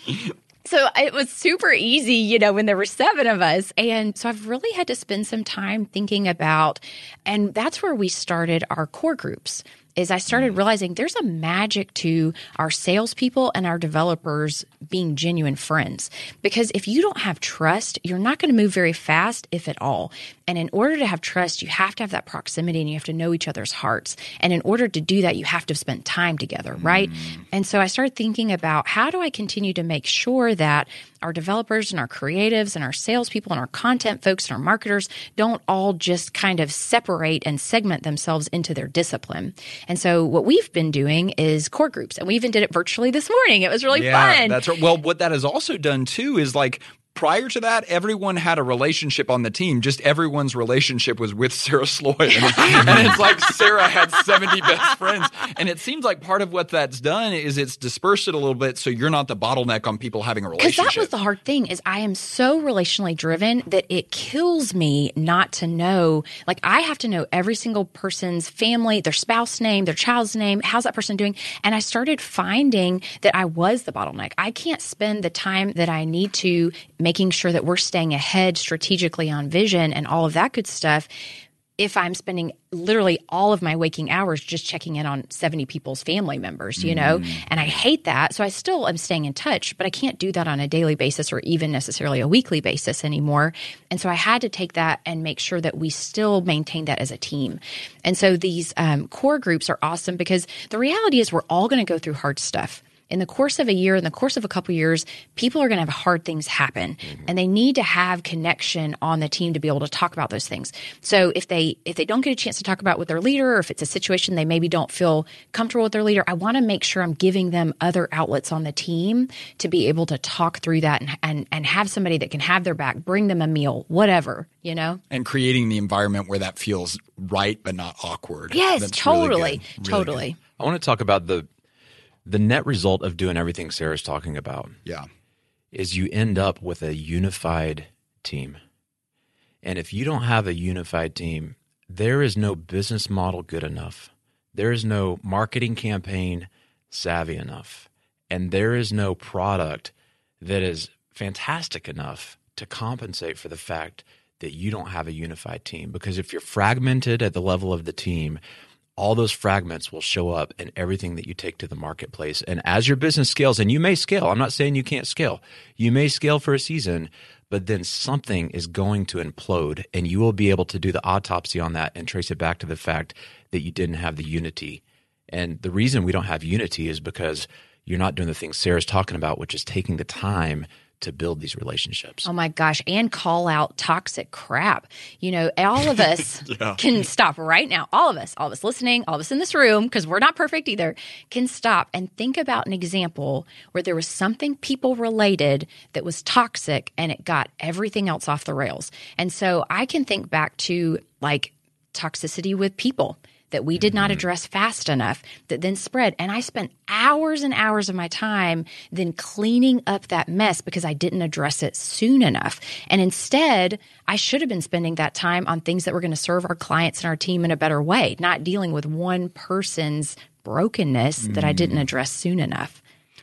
So it was super easy, you know, when there were seven of us. And so I've really had to spend some time thinking about, and that's where we started our core groups is I started mm-hmm. realizing there's a magic to our salespeople and our developers being genuine friends. Because if you don't have trust, you're not going to move very fast, if at all. And in order to have trust, you have to have that proximity and you have to know each other's hearts. And in order to do that, you have to spend time together, right? Mm. And so I started thinking about how do I continue to make sure that our developers and our creatives and our salespeople and our content folks and our marketers don't all just kind of separate and segment themselves into their discipline. And so what we've been doing is core groups, and we even did it virtually this morning. It was really yeah, fun. That's right. Well, what that has also done too is like prior to that, everyone had a relationship on the team. Just everyone's relationship was with Sarah Sloy. And, and, it's like Sarah had 70 best friends. And it seems like part of what that's done is it's dispersed it a little bit so you're not the bottleneck on people having a relationship. Because that was the hard thing is I am so relationally driven that it kills me not to know. Like I have to know every single person's family, their spouse name, their child's name, how's that person doing? And I started finding that I was the bottleneck. I can't spend the time that I need to making sure that we're staying ahead strategically on vision and all of that good stuff if I'm spending literally all of my waking hours just checking in on 70 people's family members, you know? Mm. And I hate that. So I still am staying in touch, but I can't do that on a daily basis or even necessarily a weekly basis anymore. And so I had to take that and make sure that we still maintain that as a team. And so these um, core groups are awesome because the reality is we're all going to go through hard stuff in the course of a year, in the course of a couple years, people are going to have hard things happen Mm-hmm. and they need to have connection on the team to be able to talk about those things. So if they if they don't get a chance to talk about with their leader or if it's a situation they maybe don't feel comfortable with their leader, I want to make sure I'm giving them other outlets on the team to be able to talk through that and and, and have somebody that can have their back, bring them a meal, whatever, you know? and creating the environment where that feels right but not awkward. Yes, That's totally. good. Really totally. good. I want to talk about the the net result of doing everything Sarah's talking about Yeah. is you end up with a unified team. And if you don't have a unified team, there is no business model good enough. There is no marketing campaign savvy enough. And there is no product that is fantastic enough to compensate for the fact that you don't have a unified team. Because if you're fragmented at the level of the team, all those fragments will show up in everything that you take to the marketplace. And as your business scales, and you may scale, I'm not saying you can't scale, you may scale for a season, but then something is going to implode, and you will be able to do the autopsy on that and trace it back to the fact that you didn't have the unity. And the reason we don't have unity is because you're not doing the things Sarah's talking about, which is taking the time to build these relationships. Oh my gosh, and call out toxic crap. You know, all of us can stop right now. All of us, all of us listening, all of us in this room, because we're not perfect either, can stop and think about an example where there was something people related that was toxic and it got everything else off the rails. And so I can think back to like toxicity with people that we did not mm-hmm. address fast enough that then spread. And I spent hours and hours of my time then cleaning up that mess because I didn't address it soon enough. And instead, I should have been spending that time on things that were going to serve our clients and our team in a better way, not dealing with one person's brokenness that I didn't mm. address soon enough.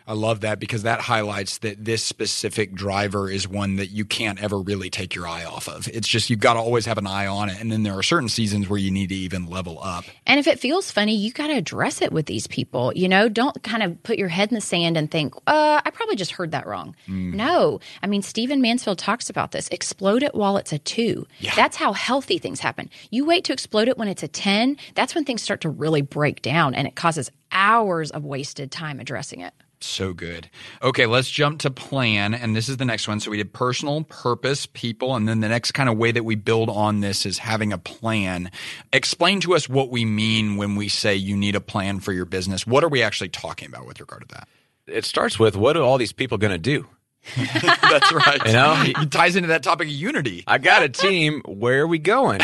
I love that because that highlights that this specific driver is one that you can't ever really take your eye off of. It's just you've got to always have an eye on it. And then there are certain seasons where you need to even level up. And if it feels funny, you got to address it with these people. You know, don't kind of put your head in the sand and think, uh, I probably just heard that wrong. No. I mean, Stephen Mansfield talks about this. Explode it while it's a two. That's how healthy things happen. You wait to explode it when it's a 10, that's when things start to really break down and it causes hours of wasted time addressing it. So good. Okay, let's jump to plan. And this is the next one. So we did personal, purpose, people. And then the next kind of way that we build on this is having a plan. Explain to us what we mean when we say you need a plan for your business. What are we actually talking about with regard to that? It starts with what are all these people going to do? That's right. You know? it ties into that topic of unity. I got a team. Where are we going?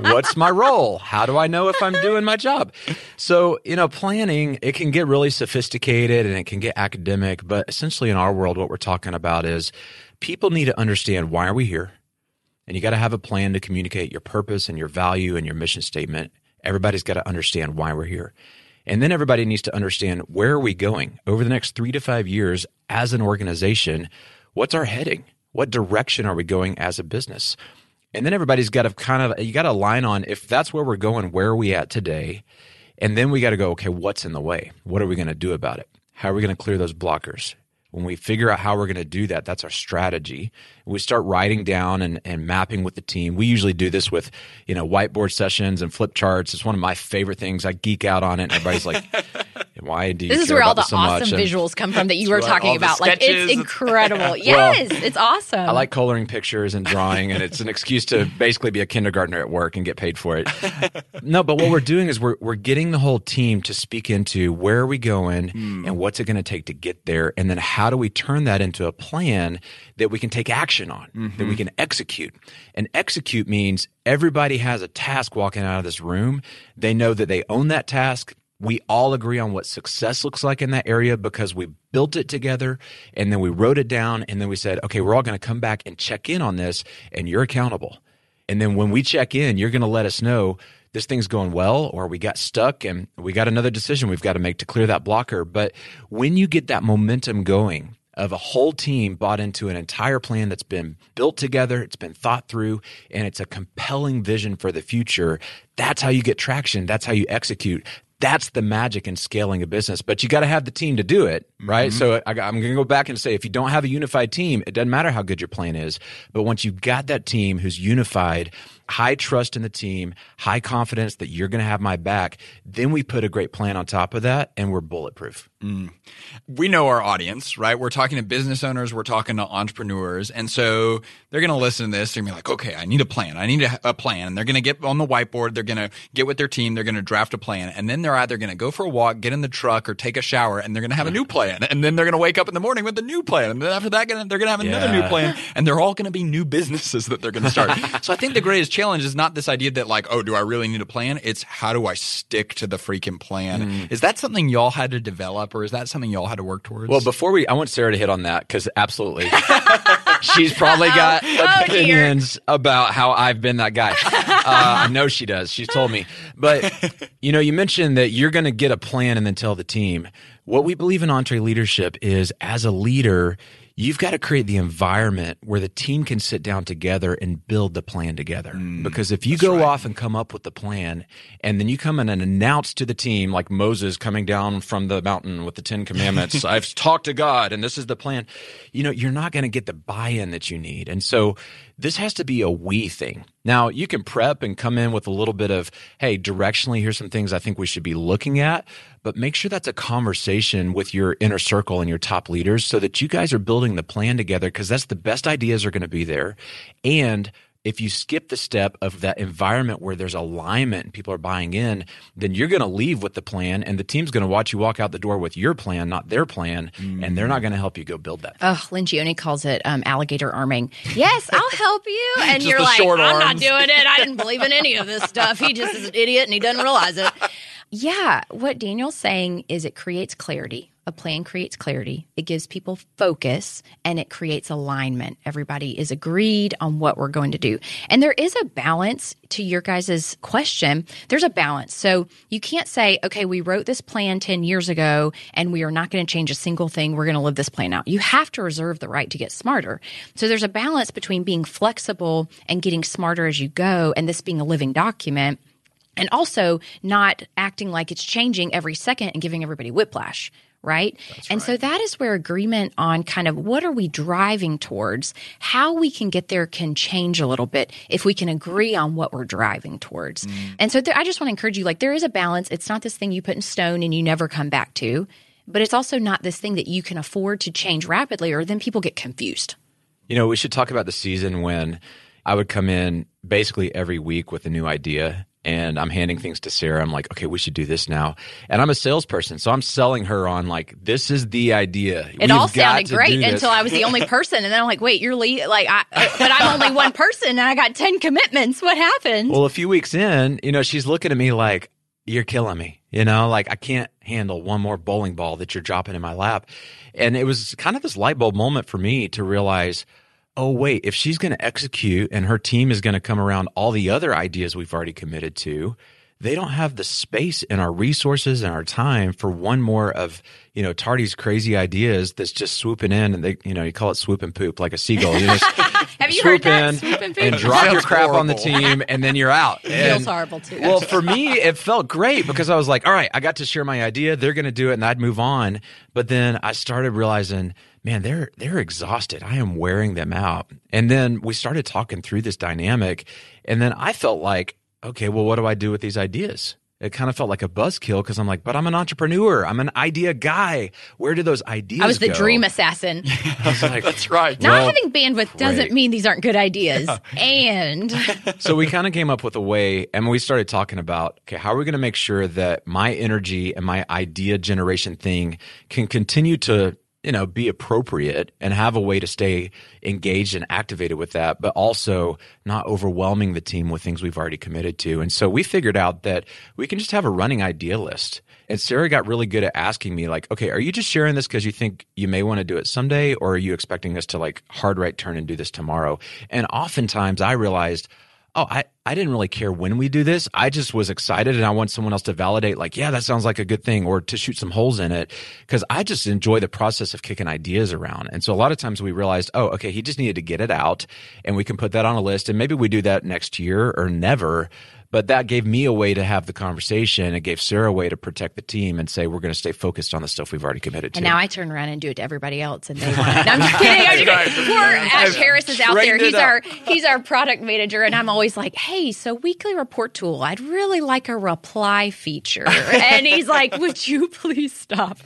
What's my role? How do I know if I'm doing my job? So, you know, planning, it can get really sophisticated and it can get academic, but essentially in our world, what we're talking about is people need to understand why are we here? And you got to have a plan to communicate your purpose and your value and your mission statement. Everybody's got to understand why we're here. And then everybody needs to understand where are we going over the next three to five years as an organization? What's our heading? What direction are we going as a business? And then everybody's got to kind of, you got to align on if that's where we're going, where are we at today? And then we got to go, okay, what's in the way? What are we going to do about it? How are we going to clear those blockers? When we figure out how we're going to do that, that's our strategy. We start writing down and, and mapping with the team. We usually do this with, you know, whiteboard sessions and flip charts. It's one of my favorite things. I geek out on it. And everybody's like, why do you This is care where all the so awesome? And visuals come from that you were talking about. Like it's sketches. incredible. yes, it's awesome. I like coloring pictures and drawing, and it's an excuse to basically be a kindergartner at work and get paid for it. no, but what we're doing is we're we're getting the whole team to speak into where are we going and what's it going to take to get there, and then how do we turn that into a plan that we can take action on, that we can execute. And execute means everybody has a task walking out of this room. They know that they own that task. We all agree on what success looks like in that area because we built it together and then we wrote it down and then we said, okay, we're all going to come back and check in on this and you're accountable. And then when we check in, you're going to let us know this thing's going well or we got stuck and we got another decision we've got to make to clear that blocker. But when you get that momentum going, of a whole team bought into an entire plan that's been built together, it's been thought through, and it's a compelling vision for the future. That's how you get traction. That's how you execute. That's the magic in scaling a business. But you got to have the team to do it, right? Mm-hmm. So I, I'm going to go back and say if you don't have a unified team, it doesn't matter how good your plan is. But once you've got that team who's unified high trust in the team, high confidence that you're going to have my back. Then we put a great plan on top of that and we're bulletproof. Mm. We know our audience, right? We're talking to business owners, we're talking to entrepreneurs. And so they're going to listen to this and be like, okay, I need a plan. I need a, a plan. And they're going to get on the whiteboard. They're going to get with their team. They're going to draft a plan. And then they're either going to go for a walk, get in the truck, or take a shower. And they're going to have a new plan. And then they're going to wake up in the morning with a new plan. And then after that, they're going to have another yeah. new plan. And they're all going to be new businesses that they're going to start. so I think the greatest challenge is not this idea that like, oh, do I really need a plan? It's how do I stick to the freaking plan? Mm. Is that something y'all had to develop or is that something y'all had to work towards? Well, before we, I want Sarah to hit on that because absolutely. She's probably got oh, opinions oh, about how I've been that guy. Uh, I know she does. She's told me. But, you know, you mentioned that you're going to get a plan and then tell the team. What we believe in EntreLeadership is as a leader, you've got to create the environment where the team can sit down together and build the plan together. Mm, because if you go right. off and come up with the plan and then you come in and announce to the team, like Moses coming down from the mountain with the Ten Commandments, I've talked to God and this is the plan, you know, you're not going to get the buy in that you need. And so this has to be a we thing. Now, you can prep and come in with a little bit of, hey, directionally, here's some things I think we should be looking at, but make sure that's a conversation with your inner circle and your top leaders so that you guys are building the plan together because that's the best ideas are going to be there. And if you skip the step of that environment where there's alignment and people are buying in, then you're going to leave with the plan and the team's going to watch you walk out the door with your plan, not their plan, mm. and they're not going to help you go build that. Oh, Lencioni calls it um, alligator arming. Yes, I'll help you. And you're like, I'm arms. not doing it. I didn't believe in any of this stuff. He just is an idiot and he doesn't realize it. Yeah, what Daniel's saying is it creates clarity a plan creates clarity, it gives people focus, and it creates alignment. Everybody is agreed on what we're going to do. And there is a balance to your guys' question. There's a balance. So you can't say, okay, we wrote this plan 10 years ago and we are not going to change a single thing. We're going to live this plan out. You have to reserve the right to get smarter. So there's a balance between being flexible and getting smarter as you go, and this being a living document and also not acting like it's changing every second and giving everybody whiplash right? That's and right. so that is where agreement on kind of what are we driving towards, how we can get there can change a little bit if we can agree on what we're driving towards. Mm. And so there, I just want to encourage you like there is a balance. It's not this thing you put in stone and you never come back to, but it's also not this thing that you can afford to change rapidly or then people get confused. You know, we should talk about the season when I would come in basically every week with a new idea and I'm handing things to Sarah. I'm like, okay, we should do this now. And I'm a salesperson, so I'm selling her on like, this is the idea. It We've all sounded great until I was the only person, and then I'm like, wait, you're lead, like, I, but I'm only one person, and I got ten commitments. What happened? Well, a few weeks in, you know, she's looking at me like, you're killing me. You know, like I can't handle one more bowling ball that you're dropping in my lap. And it was kind of this light bulb moment for me to realize oh, wait, if she's going to execute and her team is going to come around all the other ideas we've already committed to, they don't have the space and our resources and our time for one more of you know Tardy's crazy ideas that's just swooping in and they you know you call it swoop and poop like a seagull. You have you swoop heard that? In and, and drop your crap horrible. on the team and then you're out. It feels horrible too. Well, for me, it felt great because I was like, all right, I got to share my idea. They're going to do it, and I'd move on. But then I started realizing man, they're they're exhausted. I am wearing them out. And then we started talking through this dynamic, and then I felt like okay, well, what do I do with these ideas? It kind of felt like a buzzkill because I'm like, but I'm an entrepreneur. I'm an idea guy. Where do those ideas? I was the go? dream assassin. I was like, that's right. Not well, having bandwidth great. doesn't mean these aren't good ideas. Yeah. And so we kind of came up with a way, and we started talking about, okay, how are we going to make sure that my energy and my idea generation thing can continue to you know, be appropriate and have a way to stay engaged and activated with that, but also not overwhelming the team with things we've already committed to. And so we figured out that we can just have a running idea list. And Sarah got really good at asking me, like, okay, are you just sharing this because you think you may want to do it someday, or are you expecting us to like hard right turn and do this tomorrow? And oftentimes I realized, oh, I, I didn't really care when we do this. I just was excited and I want someone else to validate, like, yeah, that sounds like a good thing or to shoot some holes in it. Cause I just enjoy the process of kicking ideas around. And so a lot of times we realized, oh, okay, he just needed to get it out and we can put that on a list and maybe we do that next year or never. But that gave me a way to have the conversation. It gave Sarah a way to protect the team and say, we're going to stay focused on the stuff we've already committed to. And now I turn around and do it to everybody else, and they want it. I'm just kidding. I'm just kidding. Poor Ash Harris is out there. He's our he's our product manager, and I'm always like, "Hey, so weekly report tool. I'd really like a reply feature." And he's like, "Would you please stop?"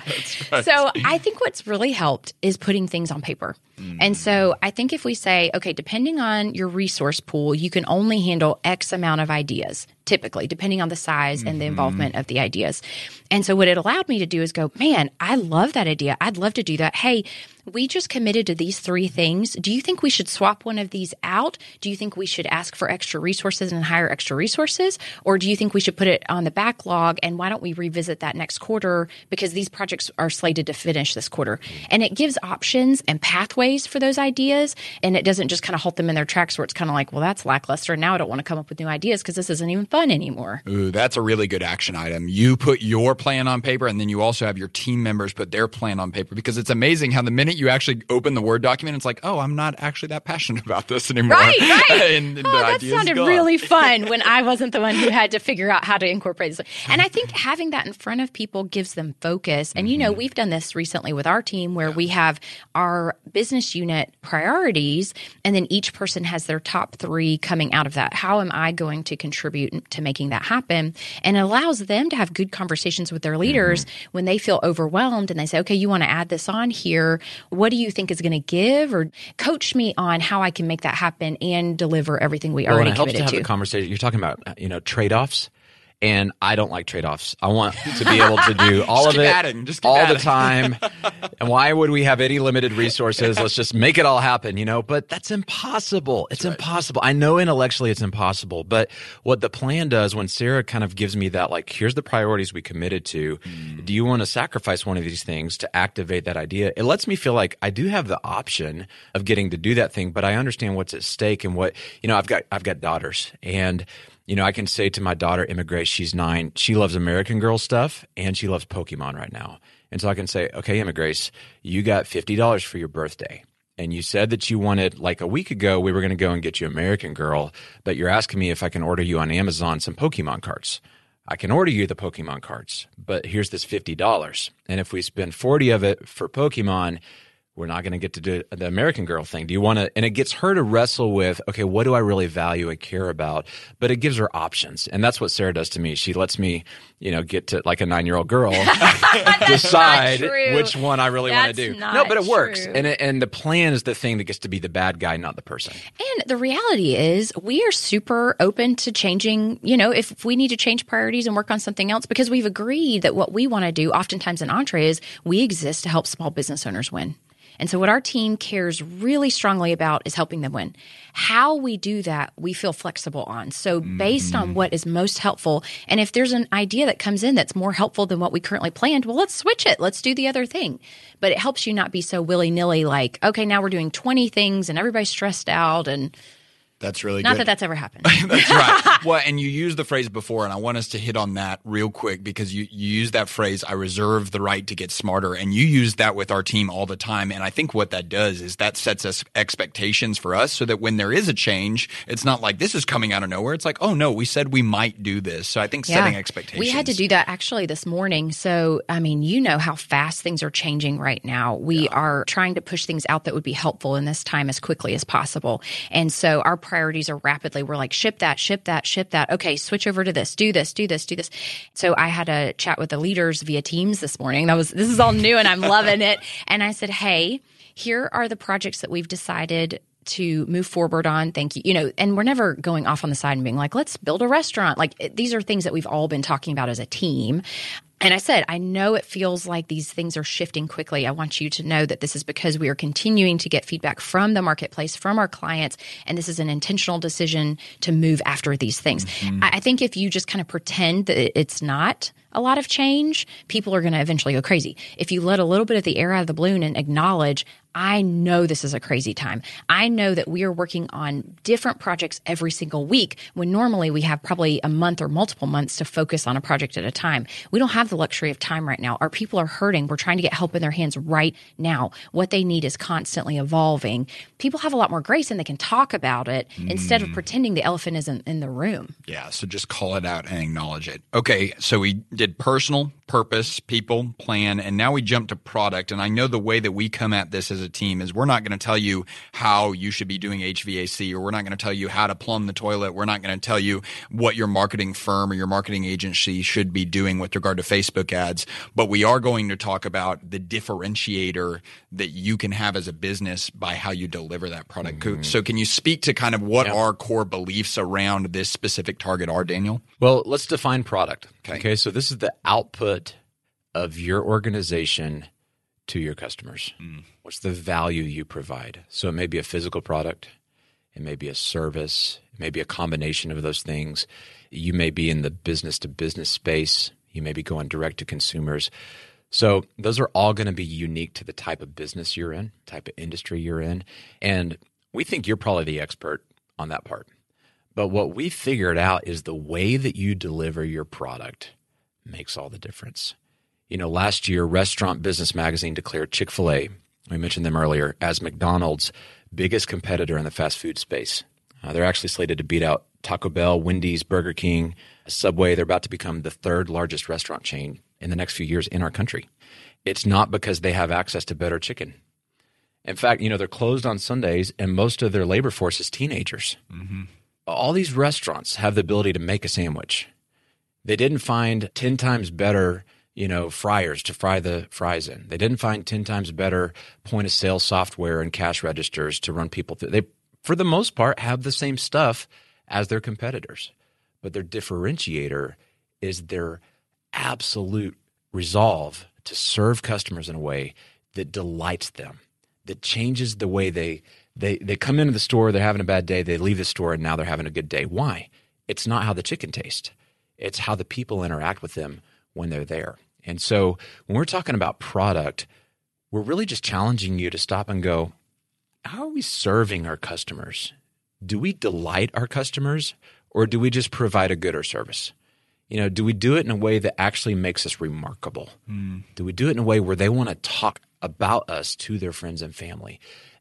So I think what's really helped is putting things on paper. Mm. And so I think if we say, okay, depending on your resource pool, you can only handle X amount of ideas, typically, depending on the size and the mm-hmm. involvement of the ideas. And so what it allowed me to do is go, man, I love that idea. I'd love to do that. Hey, we just committed to these three things. Do you think we should swap one of these out? Do you think we should ask for extra resources and hire extra resources? Or do you think we should put it on the backlog and why don't we revisit that next quarter because these projects are slated to finish this quarter? Mm. And it gives options and pathways for those ideas. And it doesn't just kind of halt them in their tracks where it's kind of like, well, that's lackluster. Now I don't want to come up with new ideas because this isn't even fun anymore. Ooh, that's a really good action item. You put your plan on paper, and then you also have your team members put their plan on paper because it's amazing how the minute you actually open the Word document, it's like, oh, I'm not actually that passionate about this anymore. Right, right. and, and oh, that sounded gone. really fun when I wasn't the one who had to figure out how to incorporate this. And I think having that in front of people gives them focus. And you know, Mm-hmm. we've done this recently with our team where we have our business unit priorities, and then each person has their top three coming out of that. How am I going to contribute to making that happen? And it allows them to have good conversations with their leaders Mm-hmm. when they feel overwhelmed and they say, okay, you want to add this on here. What do you think is going to give? Or coach me on how I can make that happen and deliver everything we Well, already and it helps to committed have to. the conversation. You're talking about, uh, you know, trade offs. And I don't like trade offs. I want to be able to do all of it adding. All adding. the time. and why would we have any limited resources? Let's just make it all happen, you know? But that's impossible. It's impossible. I know intellectually it's impossible. But what the plan does when Sarah kind of gives me that, like, here's the priorities we committed to. Do you want to sacrifice one of these things to activate that idea? It lets me feel like I do have the option of getting to do that thing, but I understand what's at stake and what, you know, I've got, I've got daughters and, you know, I can say to my daughter, Emma Grace, she's nine. She loves American Girl stuff and she loves Pokemon right now. And so I can say, okay, Emma Grace, you got $50 for your birthday. And you said that you wanted, like a week ago, we were going to go and get you American Girl, but you're asking me if I can order you on Amazon some Pokemon cards. I can order you the Pokemon cards, but here's this $50. And if we spend 40 of it for Pokemon, we're not going to get to do the American Girl thing. Do you want to? And it gets her to wrestle with, okay, what do I really value and care about? But it gives her options, and that's what Sarah does to me. She lets me, you know, get to like a nine-year-old girl decide which one I really want to do. no, but it works, true. and it, and the plan is the thing that gets to be the bad guy, not the person. And the reality is, we are super open to changing, you know, if we need to change priorities and work on something else, because we've agreed that what we want to do, oftentimes in Entree, is we exist to help small business owners win. And so, what our team cares really strongly about is helping them win. How we do that, we feel flexible on. So, based on what is most helpful, and if there's an idea that comes in that's more helpful than what we currently planned, well, let's switch it. Let's do the other thing. But it helps you not be so willy nilly like, okay, now we're doing 20 things and everybody's stressed out. And That's really not good. that that's ever happened. That's right. Well, and you used the phrase before, and I want us to hit on that real quick because you, you used that phrase, I reserve the right to get smarter. And you use that with our team all the time. And I think what that does is that sets us expectations for us so that when there is a change, it's not like this is coming out of nowhere. It's like, oh no, we said we might do this. So I think setting expectations. We had to do that actually this morning. So, I mean, you know how fast things are changing right now. We are trying to push things out that would be helpful in this time as quickly as possible. And so our priorities are rapidly, we're like, ship that, ship that, ship that. Okay, switch over to this, do this, do this, do this. So I had a chat with the leaders via Teams this morning. That was, this is all new and I'm loving it. And I said, hey, here are the projects that we've decided to move forward on. Thank you. You know, and we're never going off on the side and being like, let's build a restaurant. Like these are things that we've all been talking about as a team. And I said, I know it feels like these things are shifting quickly. I want you to know that this is because we are continuing to get feedback from the marketplace, from our clients, and this is an intentional decision to move after these things. Mm-hmm. I, I think if you just kind of pretend that it's not a lot of change, people are going to eventually go crazy. If you let a little bit of the air out of the balloon and acknowledge, I know this is a crazy time. I know that we are working on different projects every single week when normally we have probably a month or multiple months to focus on a project at a time. We don't have the luxury of time right now. Our people are hurting. We're trying to get help in their hands right now. What they need is constantly evolving. People have a lot more grace and they can talk about it instead of mm. pretending the elephant isn't in the room. Yeah, so just call it out and acknowledge it. Okay, so we did personal, purpose, people, plan, and now we jump to product. And I know the way that we come at this as a team is we're not going to tell you how you should be doing HVAC, or we're not going to tell you how to plumb the toilet. We're not going to tell you what your marketing firm or your marketing agency should be doing with regard to Facebook ads. But we are going to talk about the differentiator that you can have as a business by how you deliver that product. Mm-hmm. So, can you speak to kind of what our core beliefs around this specific target are, Daniel? Well, let's define product. Okay. Okay. So this is the output of your organization to your customers. Mm. What's the value you provide? So it may be a physical product, it may be a service, it may be a combination of those things. You may be in the business to business space, you may be going direct to consumers. So those are all going to be unique to the type of business you're in, type of industry you're in. And we think you're probably the expert on that part. But what we figured out is the way that you deliver your product makes all the difference. You know, last year, Restaurant Business Magazine declared Chick fil A, we mentioned them earlier, as McDonald's biggest competitor in the fast food space. Uh, they're actually slated to beat out Taco Bell, Wendy's, Burger King, Subway. They're about to become the third largest restaurant chain in the next few years in our country. It's not because they have access to better chicken. In fact, you know, they're closed on Sundays and most of their labor force is teenagers. All these restaurants have the ability to make a sandwich. They didn't find 10 times better, you know, fryers to fry the fries in. They didn't find 10 times better point of sale software and cash registers to run people through. They, for the most part, have the same stuff as their competitors. But their differentiator is their absolute resolve to serve customers in a way that delights them, that changes the way they they they come into the store, they're having a bad day, they leave the store and now they're having a good day. Why? It's not how the chicken tastes. It's how the people interact with them when they're there. And so when we're talking about product, we're really just challenging you to stop and go, how are we serving our customers? Do we delight our customers or do we just provide a good or service? You know, do we do it in a way that actually makes us remarkable? Hmm. Do we do it in a way where they want to talk about us to their friends and family?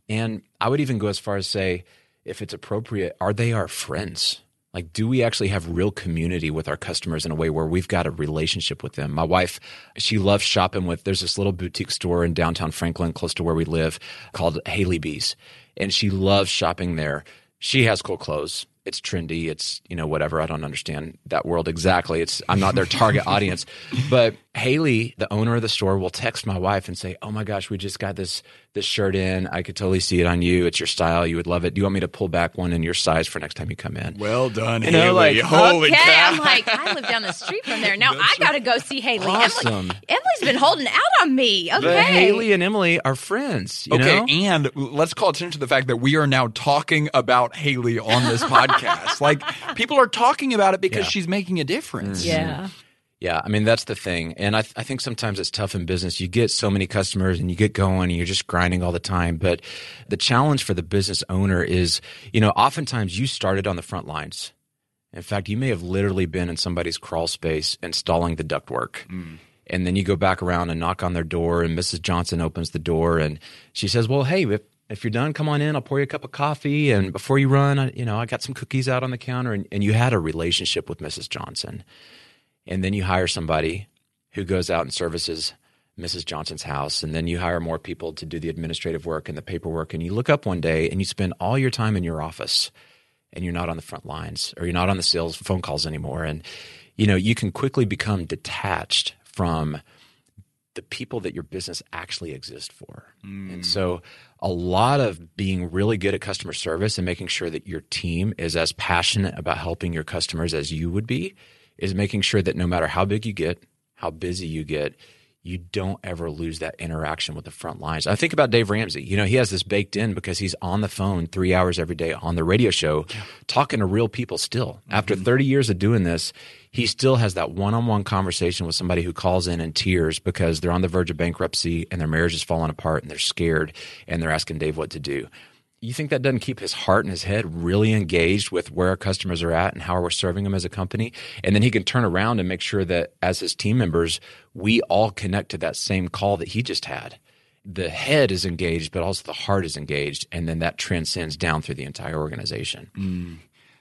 And I would even go as far as say, if it's appropriate, are they our friends? Like, do we actually have real community with our customers in a way where we've got a relationship with them? My wife, she loves shopping with, there's this little boutique store in downtown Franklin, close to where we live, called Haley Bees. And she loves shopping there. She has cool clothes. It's trendy. It's, you know, whatever. I don't understand that world exactly. It's, I'm not their target audience. But Haley, the owner of the store, will text my wife and say, Oh my gosh, we just got this, this shirt in. I could totally see it on you. It's your style. You would love it. Do you want me to pull back one in your size for next time you come in? Well done, You know, Haley. like, Holy okay, cow. I'm like, I live down the street from there. Now I got to go see Haley. Awesome. Emily, Emily's been holding out on me. Okay. But Haley and Emily are friends. You okay, know? and let's call attention to the fact that we are now talking about Haley on this podcast. Like people are talking about it because Yeah. she's making a difference. yeah. Yeah, I mean that's the thing, and I, I think sometimes it's tough in business. You get so many customers, and you get going, and you're just grinding all the time. But the challenge for the business owner is, you know, oftentimes you started on the front lines. In fact, you may have literally been in somebody's crawl space installing the ductwork. Mm. And then you go back around and knock on their door, and Mrs. Johnson opens the door, and she says, "Well, hey, if, if you're done, come on in. I'll pour you a cup of coffee, and before you run, I, you know, I got some cookies out on the counter." And, and you had a relationship with Mrs. Johnson and then you hire somebody who goes out and services Mrs. Johnson's house, and then you hire more people to do the administrative work and the paperwork, and you look up one day and you spend all your time in your office, and you're not on the front lines or you're not on the sales phone calls anymore, and you know you can quickly become detached from the people that your business actually exists for. Mm. And so a lot of being really good at customer service and making sure that your team is as passionate about helping your customers as you would be is making sure that no matter how big you get, how busy you get, you don't ever lose that interaction with the front lines. I think about Dave Ramsey. You know, he has this baked in because he's on the phone three hours every day on the radio show, talking to real people still. After mm-hmm. 30 years of doing this, he still has that one on one conversation with somebody who calls in in tears because they're on the verge of bankruptcy and their marriage is falling apart and they're scared and they're asking Dave what to do you think that doesn't keep his heart and his head really engaged with where our customers are at and how we're serving them as a company? And then he can turn around and make sure that as his team members, we all connect to that same call that he just had. The head is engaged, but also the heart is engaged. And then that transcends down through the entire organization. Mm.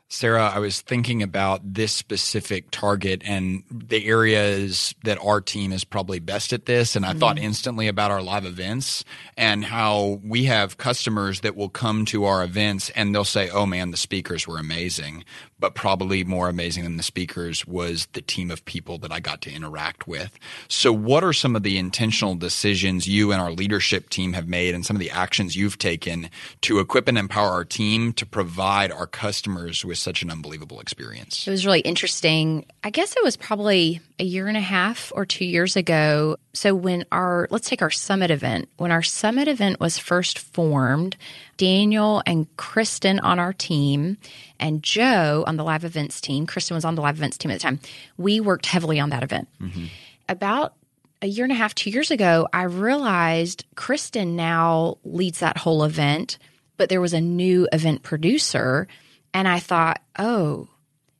Sarah, I was thinking about this specific target and the areas that our team is probably best at this. And I mm-hmm. thought instantly about our live events and how we have customers that will come to our events and they'll say, Oh man, the speakers were amazing but probably more amazing than the speakers was the team of people that I got to interact with. So, what are some of the intentional decisions you and our leadership team have made, and some of the actions you've taken to equip and empower our team to provide our customers with such an unbelievable experience? It was really interesting. I guess it was probably a year and a half or two years ago. So, when our, let's take our summit event, when our summit event was first formed, Daniel and Kristen on our team and Joe on the live events team. Kristen was on the live events team at the time. We worked heavily on that event. Mm-hmm. About a year and a half, two years ago, I realized Kristen now leads that whole event, but there was a new event producer. And I thought, oh,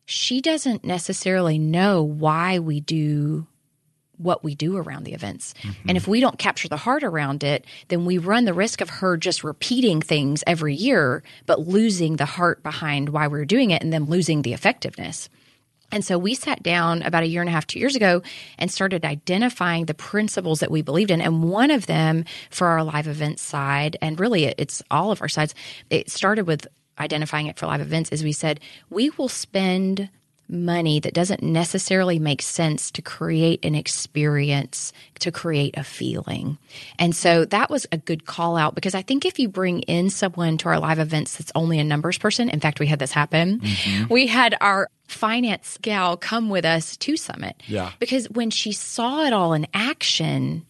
she doesn't necessarily know why we do what we do around the events. Mm-hmm. And if we don't capture the heart around it, then we run the risk of her just repeating things every year, but losing the heart behind why we're doing it and then losing the effectiveness. And so we sat down about a year and a half, two years ago, and started identifying the principles that we believed in. And one of them for our live events side, and really it's all of our sides, it started with identifying it for live events, is we said, we will spend money that doesn't necessarily make sense to create an experience, to create a feeling. And so that was a good call out because I think if you bring in someone to our live events that's only a numbers person, in fact, we had this happen. Mm-hmm. We had our finance gal come with us to Summit. Yeah. Because when she saw it all in action,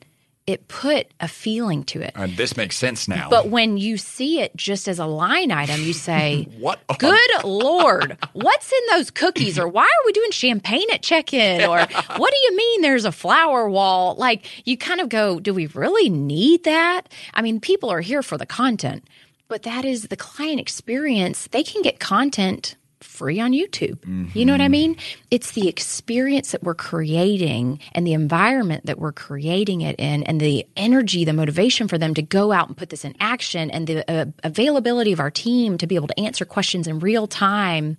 it put a feeling to it. And this makes sense now. But when you see it just as a line item, you say, "What? Good lord, what's in those cookies? Or why are we doing champagne at check-in? Or what do you mean there's a flower wall?" Like you kind of go, "Do we really need that?" I mean, people are here for the content, but that is the client experience. They can get content free on YouTube. Mm-hmm. You know what I mean? It's the experience that we're creating and the environment that we're creating it in and the energy, the motivation for them to go out and put this in action and the uh, availability of our team to be able to answer questions in real time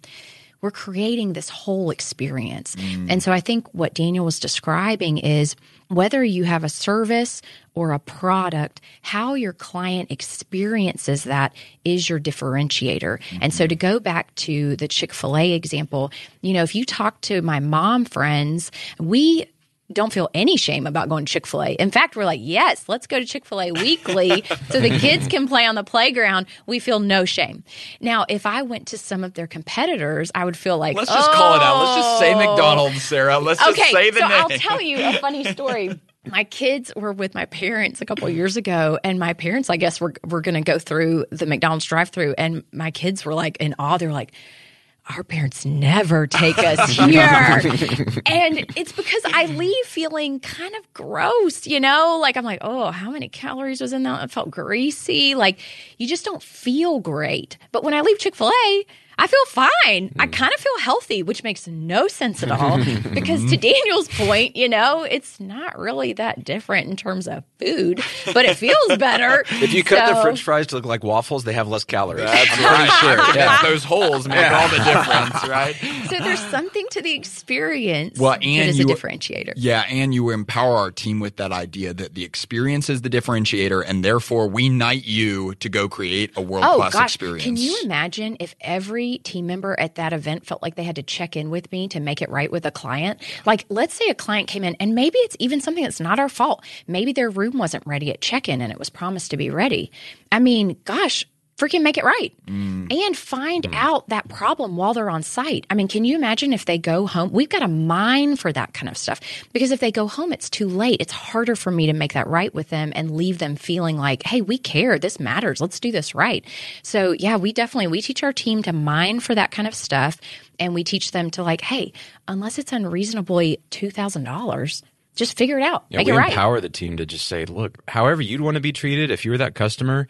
we're creating this whole experience. Mm. And so I think what Daniel was describing is whether you have a service or a product, how your client experiences that is your differentiator. Mm-hmm. And so to go back to the Chick fil A example, you know, if you talk to my mom friends, we don't feel any shame about going to Chick fil A. In fact, we're like, yes, let's go to Chick fil A weekly so the kids can play on the playground. We feel no shame. Now, if I went to some of their competitors, I would feel like, let's just oh. call it out. Let's just say oh. McDonald's, Sarah. Let's just okay, say the so name. I'll tell you a funny story. my kids were with my parents a couple years ago and my parents i guess were, were going to go through the mcdonald's drive through and my kids were like in awe they're like our parents never take us here. and it's because I leave feeling kind of gross, you know? Like I'm like, oh, how many calories was in that? It felt greasy. Like you just don't feel great. But when I leave Chick fil A, I feel fine. I hmm. kind of feel healthy, which makes no sense at all. because to Daniel's point, you know, it's not really that different in terms of food, but it feels better. if you cut so, the French fries to look like waffles, they have less calories. That's right. sure. Yeah, those holes make yeah. all the difference, right? So there's something to the experience well, and that is you, a differentiator. Yeah, and you empower our team with that idea that the experience is the differentiator, and therefore we knight you to go create a world class oh, experience. Can you imagine if every team member at that event felt like they had to check in with me to make it right with a client. Like, let's say a client came in and maybe it's even something that's not our fault. Maybe their room wasn't ready at check in and it was promised to be ready. I mean, gosh, freaking make it right mm. and find mm. out that problem while they're on site. I mean, can you imagine if they go home? We've got a mine for that kind of stuff because if they go home, it's too late. It's harder for me to make that right with them and leave them feeling like, hey, we care. This matters. Let's do this right. So, yeah, we definitely we teach our team to mine for that kind of stuff, and we teach them to like, hey, unless it's unreasonably two thousand dollars. Just figure it out. Yeah, make we it right. empower the team to just say, look, however you'd want to be treated, if you were that customer,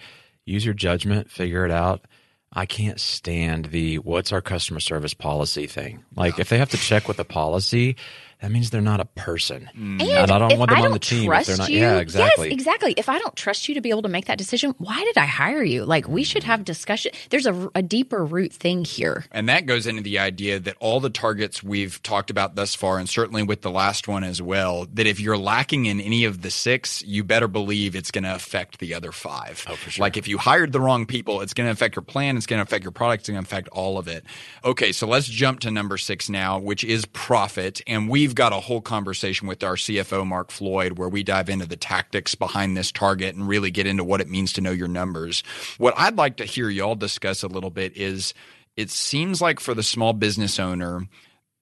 use your judgment, figure it out. I can't stand the what's our customer service policy thing. Like if they have to check with the policy, that means they're not a person. Mm. And And I don't want them on don't the team if they're not. you, yeah, exactly. Yes, exactly. If I don't trust you to be able to make that decision, why did I hire you? Like we should have discussion. There's a, a deeper root thing here. And that goes into the idea that all the targets we've talked about thus far, and certainly with the last one as well, that if you're lacking in any of the six, you better believe it's going to affect the other five. Oh, for sure. Like if you hired the wrong people, it's going to affect your plan, it's going to affect your product, it's going to affect all of it. Okay, so let's jump to number six now, which is profit. And we've got a whole conversation with our CFO, Mark Floyd, where we dive into the tactics behind this target and really get into what it means to know your numbers. What I'd like to hear y'all discuss a little bit is it seems like for the small business owner,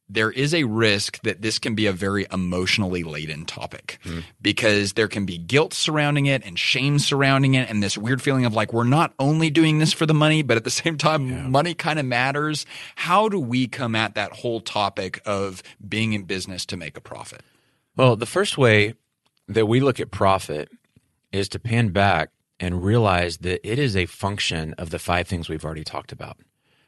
there is a risk that this can be a very emotionally laden topic hmm. because there can be guilt surrounding it and shame surrounding it and this weird feeling of like we're not only doing this for the money but at the same time money kind of matters. How do we come at that whole topic of being in business to make a profit? Well, the first way that we look at profit is to pan back and realize that it is a function of the five things we've already talked about.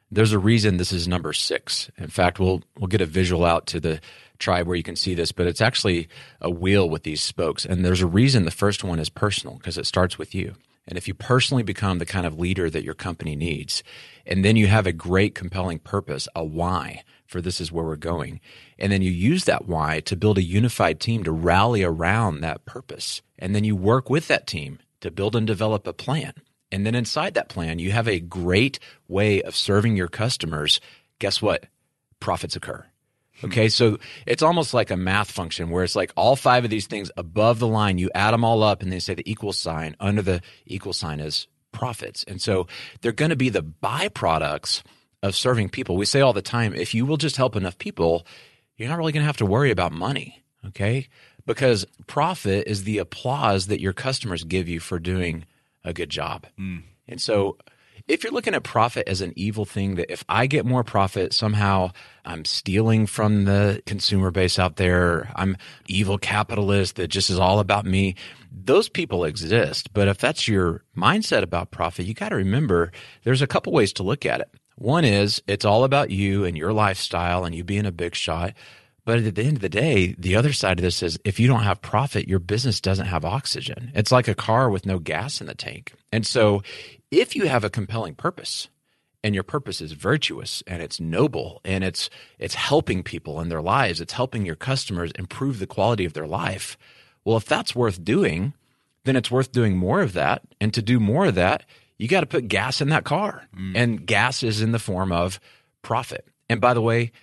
There's a reason this is number six. In fact, we'll we'll get a visual out to the tribe where you can see this, but it's actually a wheel with these spokes. And there's a reason the first one is personal because it starts with you. And if you personally become the kind of leader that your company needs, and then you have a great, compelling purpose, a why for this is where we're going, and then you use that why to build a unified team to rally around that purpose, and then you work with that team to build and develop a plan. And then inside that plan, you have a great way of serving your customers. Guess what? Profits occur. Hmm. Okay, so it's almost like a math function where it's like all five of these things above the line, you add them all up and they say the equal sign. Under the equal sign is profits. And so they're going to be the byproducts of serving people. We say all the time if you will just help enough people, you're not really going to have to worry about money. Okay, because profit is the applause that your customers give you for doing a good job. Mm. And so if you're looking at profit as an evil thing, that if I get more profit, somehow I'm stealing from the consumer base out there, I'm evil capitalist that just is all about me. Those people exist. But if that's your mindset about profit, you got to remember there's a couple ways to look at it. One is it's all about you and your lifestyle and you being a big shot. But at the end of the day, the other side of this is if you don't have profit, your business doesn't have oxygen. It's like a car with no gas in the tank. And so if you have a compelling purpose and your purpose is virtuous and it's noble and it's it's helping people in their lives, it's helping your customers improve the quality of their life. Well, if that's worth doing, then it's worth doing more of that. And to do more of that, you got to put gas in that car. Mm. And gas is in the form of profit. And by the way,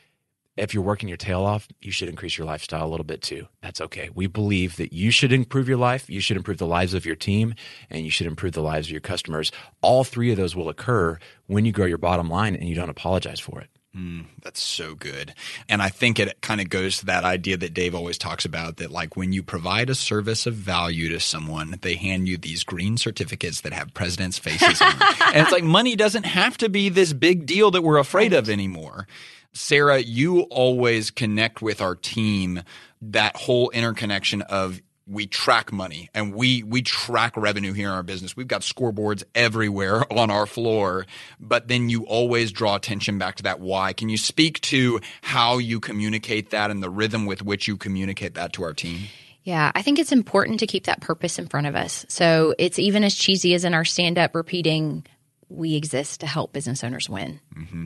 if you're working your tail off, you should increase your lifestyle a little bit too. That's okay. We believe that you should improve your life, you should improve the lives of your team, and you should improve the lives of your customers. All three of those will occur when you grow your bottom line and you don't apologize for it. Mm, that's so good. And I think it kind of goes to that idea that Dave always talks about that like when you provide a service of value to someone, they hand you these green certificates that have presidents' faces on them. And it's like money doesn't have to be this big deal that we're afraid of anymore. Sarah, you always connect with our team that whole interconnection of we track money and we we track revenue here in our business. We've got scoreboards everywhere on our floor, but then you always draw attention back to that why. Can you speak to how you communicate that and the rhythm with which you communicate that to our team? Yeah, I think it's important to keep that purpose in front of us. So it's even as cheesy as in our stand up repeating, we exist to help business owners win. Mm-hmm.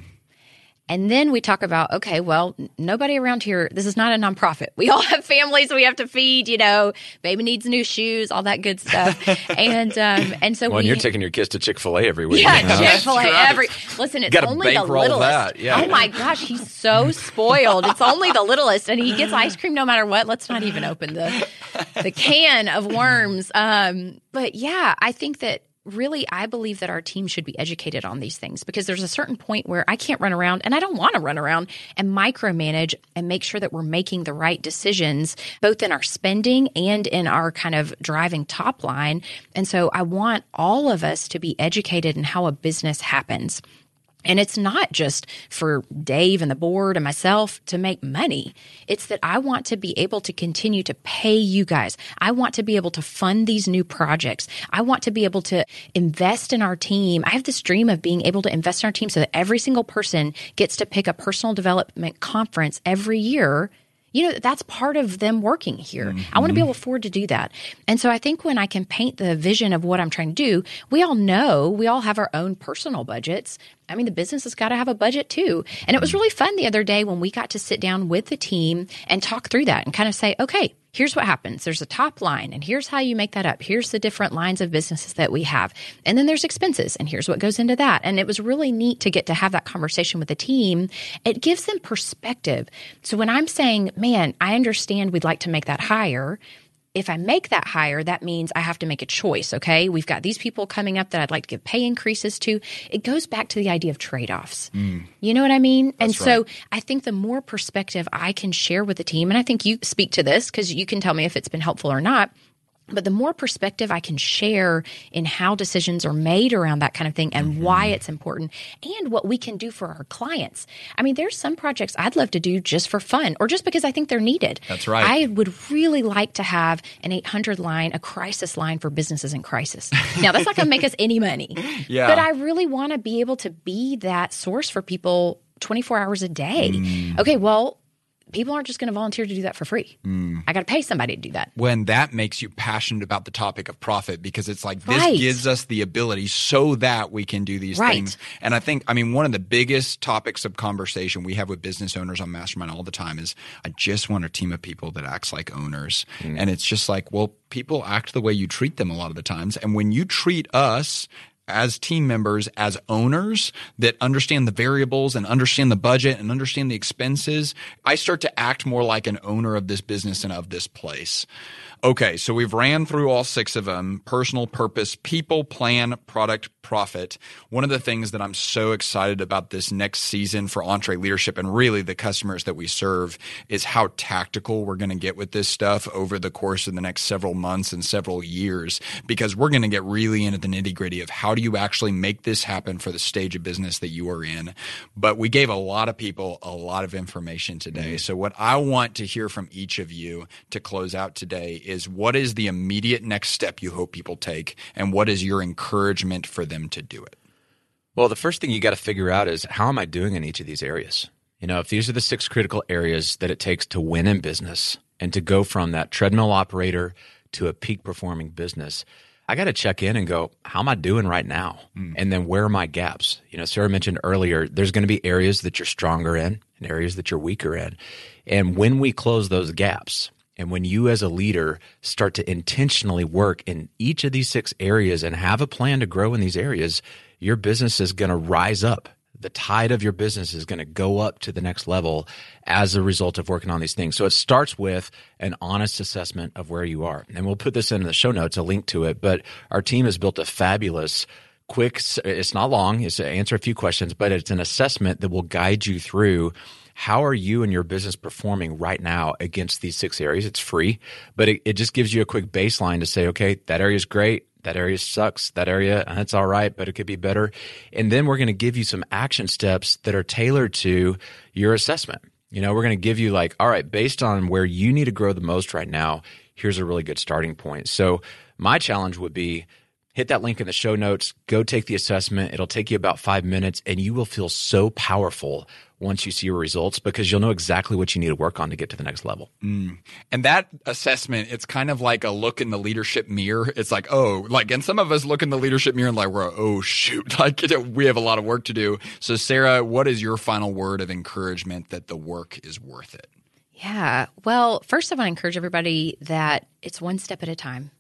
And then we talk about, okay, well, nobody around here, this is not a nonprofit. We all have families we have to feed, you know, baby needs new shoes, all that good stuff. and, um, and so Well, we, and you're taking your kids to Chick fil A every week. yeah, you know? Chick Fil A. Every listen, it's only the littlest. that, yeah. Oh my gosh, he's so spoiled. It's only the littlest, and he gets ice cream no matter what. Let's not even open the the can of worms. Um, but yeah, I think that really, I believe that our team should be educated on these things because there's a certain point where I can't run around and I don't want to run around and micromanage and make sure that we're making the right decisions, both in our spending and in our kind of driving top line. And so I want all of us to be educated in how a business happens. And it's not just for Dave and the board and myself to make money. It's that I want to be able to continue to pay you guys. I want to be able to fund these new projects. I want to be able to invest in our team. I have this dream of being able to invest in our team so that every single person gets to pick a personal development conference every year you know that's part of them working here mm-hmm. i want to be able to afford to do that and so i think when i can paint the vision of what i'm trying to do we all know we all have our own personal budgets I mean, the business has got to have a budget too. And it was really fun the other day when we got to sit down with the team and talk through that and kind of say, okay, here's what happens. There's a top line, and here's how you make that up. Here's the different lines of businesses that we have. And then there's expenses, and here's what goes into that. And it was really neat to get to have that conversation with the team. It gives them perspective. So when I'm saying, man, I understand we'd like to make that higher if I make that higher, that means I have to make a choice. Okay. We've got these people coming up that I'd like to give pay increases to. It goes back to the idea of trade offs. Mm. You know what I mean? That's and so right. I think the more perspective I can share with the team, and I think you speak to this because you can tell me if it's been helpful or not but the more perspective I can share in how decisions are made around that kind of thing and mm-hmm. why it's important and what we can do for our clients. I mean, there's some projects I'd love to do just for fun or just because I think they're needed. That's right. I would really like to have an 800 line, a crisis line for businesses in crisis. Now, that's not going to make us any money. Yeah. But I really want to be able to be that source for people 24 hours a day. Mm. Okay, well, people aren't just going to volunteer to do that for free. Mm. I got to pay somebody to do that. When that makes you passionate about the topic of profit, because it's like this right. gives us the ability so that we can do these right. things. And I think, I mean, one of the biggest topics of conversation we have with business owners on Mastermind all the time is I just want a team of people that acts like owners. Mm. And it's just like, well, people act the way you treat them a lot of the times. And when you treat us as team members, as owners that understand the variables and understand the budget and understand the expenses, I start to act more like an owner of this business and of this place. Okay, so we've ran through all six of them personal purpose, people, plan, product, profit. One of the things that I'm so excited about this next season for EntreLeadership and really the customers that we serve is how tactical we're going to get with this stuff over the course of the next several months and several years because we're going to get really into the nitty gritty of how do you actually make this happen for the stage of business that you are in. But we gave a lot of people a lot of information today. Mm-hmm. So, what I want to hear from each of you to close out today is what is the immediate next step you hope people take, and what is your encouragement for them to do it? Well, the first thing you got to figure out is how am I doing in each of these areas? You know, if these are the six critical areas that it takes to win in business and to go from that treadmill operator to a peak performing business, I got to check in and go, how am I doing right now? Mm. And then where are my gaps? You know, Sarah mentioned earlier, there's going to be areas that you're stronger in and areas that you're weaker in. And when we close those gaps, and when you, as a leader, start to intentionally work in each of these six areas and have a plan to grow in these areas, your business is going to rise up. The tide of your business is going to go up to the next level as a result of working on these things. So it starts with an honest assessment of where you are. And we'll put this in the show notes, a link to it. But our team has built a fabulous quick it's not long it's to answer a few questions but it's an assessment that will guide you through how are you and your business performing right now against these six areas? It's free, but it, it just gives you a quick baseline to say, okay, that area is great. That area sucks. That area, uh, that's all right, but it could be better. And then we're going to give you some action steps that are tailored to your assessment. You know, we're going to give you like, all right, based on where you need to grow the most right now, here's a really good starting point. So my challenge would be hit that link in the show notes, go take the assessment. It'll take you about five minutes and you will feel so powerful once you see your results because you'll know exactly what you need to work on to get to the next level. Mm. And that assessment, it's kind of like a look in the leadership mirror. It's like, oh, like, and some of us look in the leadership mirror and like, we're, oh, shoot, like we have a lot of work to do. So, Sarah, what is your final word of encouragement that the work is worth it? Yeah. Well, first, I want to encourage everybody that it's one step at a time.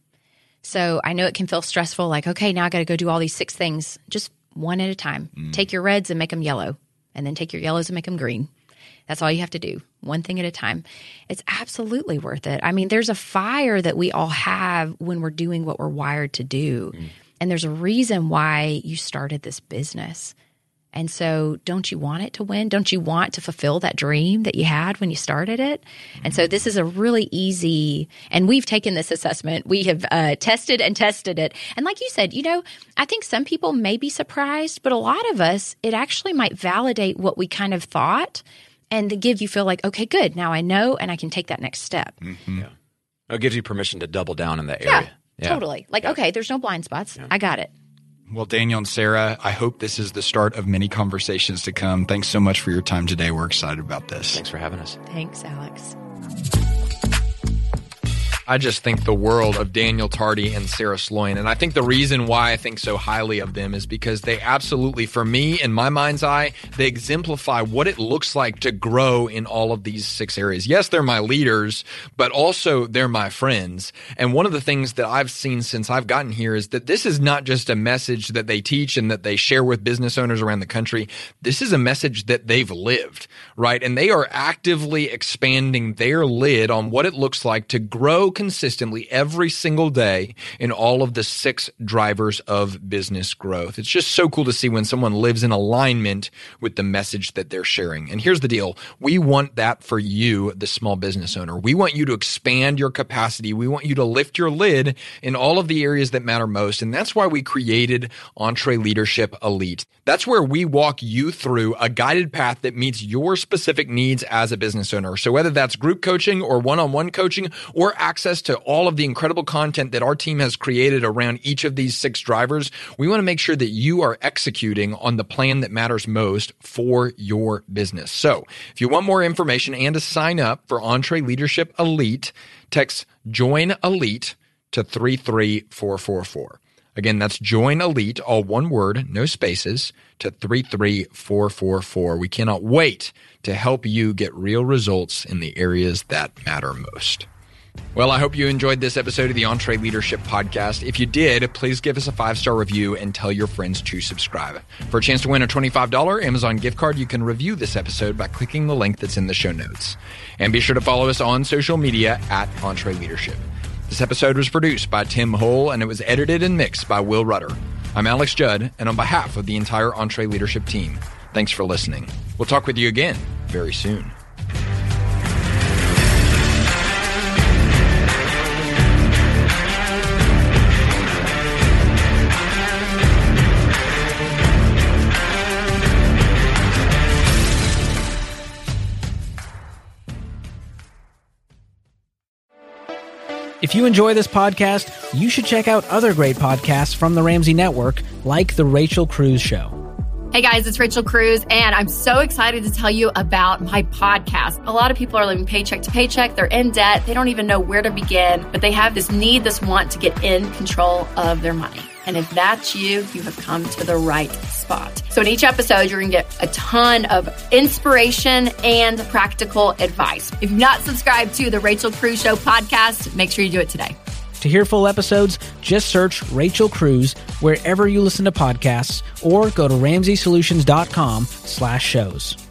So I know it can feel stressful, like, okay, now I got to go do all these six things. Just one at a time. Mm. Take your reds and make them yellow and then take your yellows and make them green. That's all you have to do, one thing at a time. It's absolutely worth it. I mean, there's a fire that we all have when we're doing what we're wired to do. Mm. And there's a reason why you started this business. And so, don't you want it to win? Don't you want to fulfill that dream that you had when you started it? And so, this is a really easy, and we've taken this assessment. We have uh, tested and tested it. And like you said, you know, I think some people may be surprised, but a lot of us, it actually might validate what we kind of thought and to give you feel like, okay, good. Now I know and I can take that next step. Mm-hmm. Yeah. It gives you permission to double down in that area. Yeah, totally. Like, okay, there's no blind spots. I got it. Well, Daniel and Sarah, I hope this is the start of many conversations to come. Thanks so much for your time today. We're excited about this. Thanks for having us. Thanks, Alex. I just think the world of Daniel Tardy and Sarah Sloyan. And I think the reason why I think so highly of them is because they absolutely, for me, in my mind's eye, they exemplify what it looks like to grow in all of these six areas. Yes, they're my leaders, but also they're my friends. And one of the things that I've seen since I've gotten here is that this is not just a message that they teach and that they share with business owners around the country. This is a message that they've lived, right? And they are actively expanding their lid on what it looks like to grow consistently every single day in all of the six drivers of business growth. It's just so cool to see when someone lives in alignment with the message that they're sharing. And here's the deal. We want that for you, the small business owner. We want you to expand your capacity. We want you to lift your lid in all of the areas that matter most. And that's why we created EntreLeadership Elite. That's where we walk you through a guided path that meets your specific needs as a business owner. So whether that's group coaching or one-on-one coaching or access to all of the incredible content that our team has created around each of these six drivers, we want to make sure that you are executing on the plan that matters most for your business. So if you want more information and to sign up for EntreLeadership Elite, text join elite to 33444. Again, that's join elite, all one word, no spaces, to 33444. We cannot wait to help you get real results in the areas that matter most. Well, I hope you enjoyed this episode of the EntreLeadership Podcast. If you did, please give us a five star review and tell your friends to subscribe. For a chance to win a $25 Amazon gift card, you can review this episode by clicking the link that's in the show notes. And be sure to follow us on social media at EntreLeadership. This episode was produced by Tim Hull and it was edited and mixed by Will Rudder. I'm Alex Judd, and on behalf of the entire EntreLeadership team, thanks for listening. We'll talk with you again very soon. If you enjoy this podcast, you should check out other great podcasts from the Ramsey Network, like The Rachel Cruz Show. Hey guys, it's Rachel Cruz, and I'm so excited to tell you about my podcast. A lot of people are living paycheck to paycheck, they're in debt, they don't even know where to begin, but they have this need, this want to get in control of their money. And if that's you, you have come to the right spot. So, in each episode, you're going to get a ton of inspiration and practical advice. If you've not subscribed to the Rachel Cruz Show podcast, make sure you do it today. To hear full episodes, just search Rachel Cruz wherever you listen to podcasts or go to ramseysolutions.com slash shows.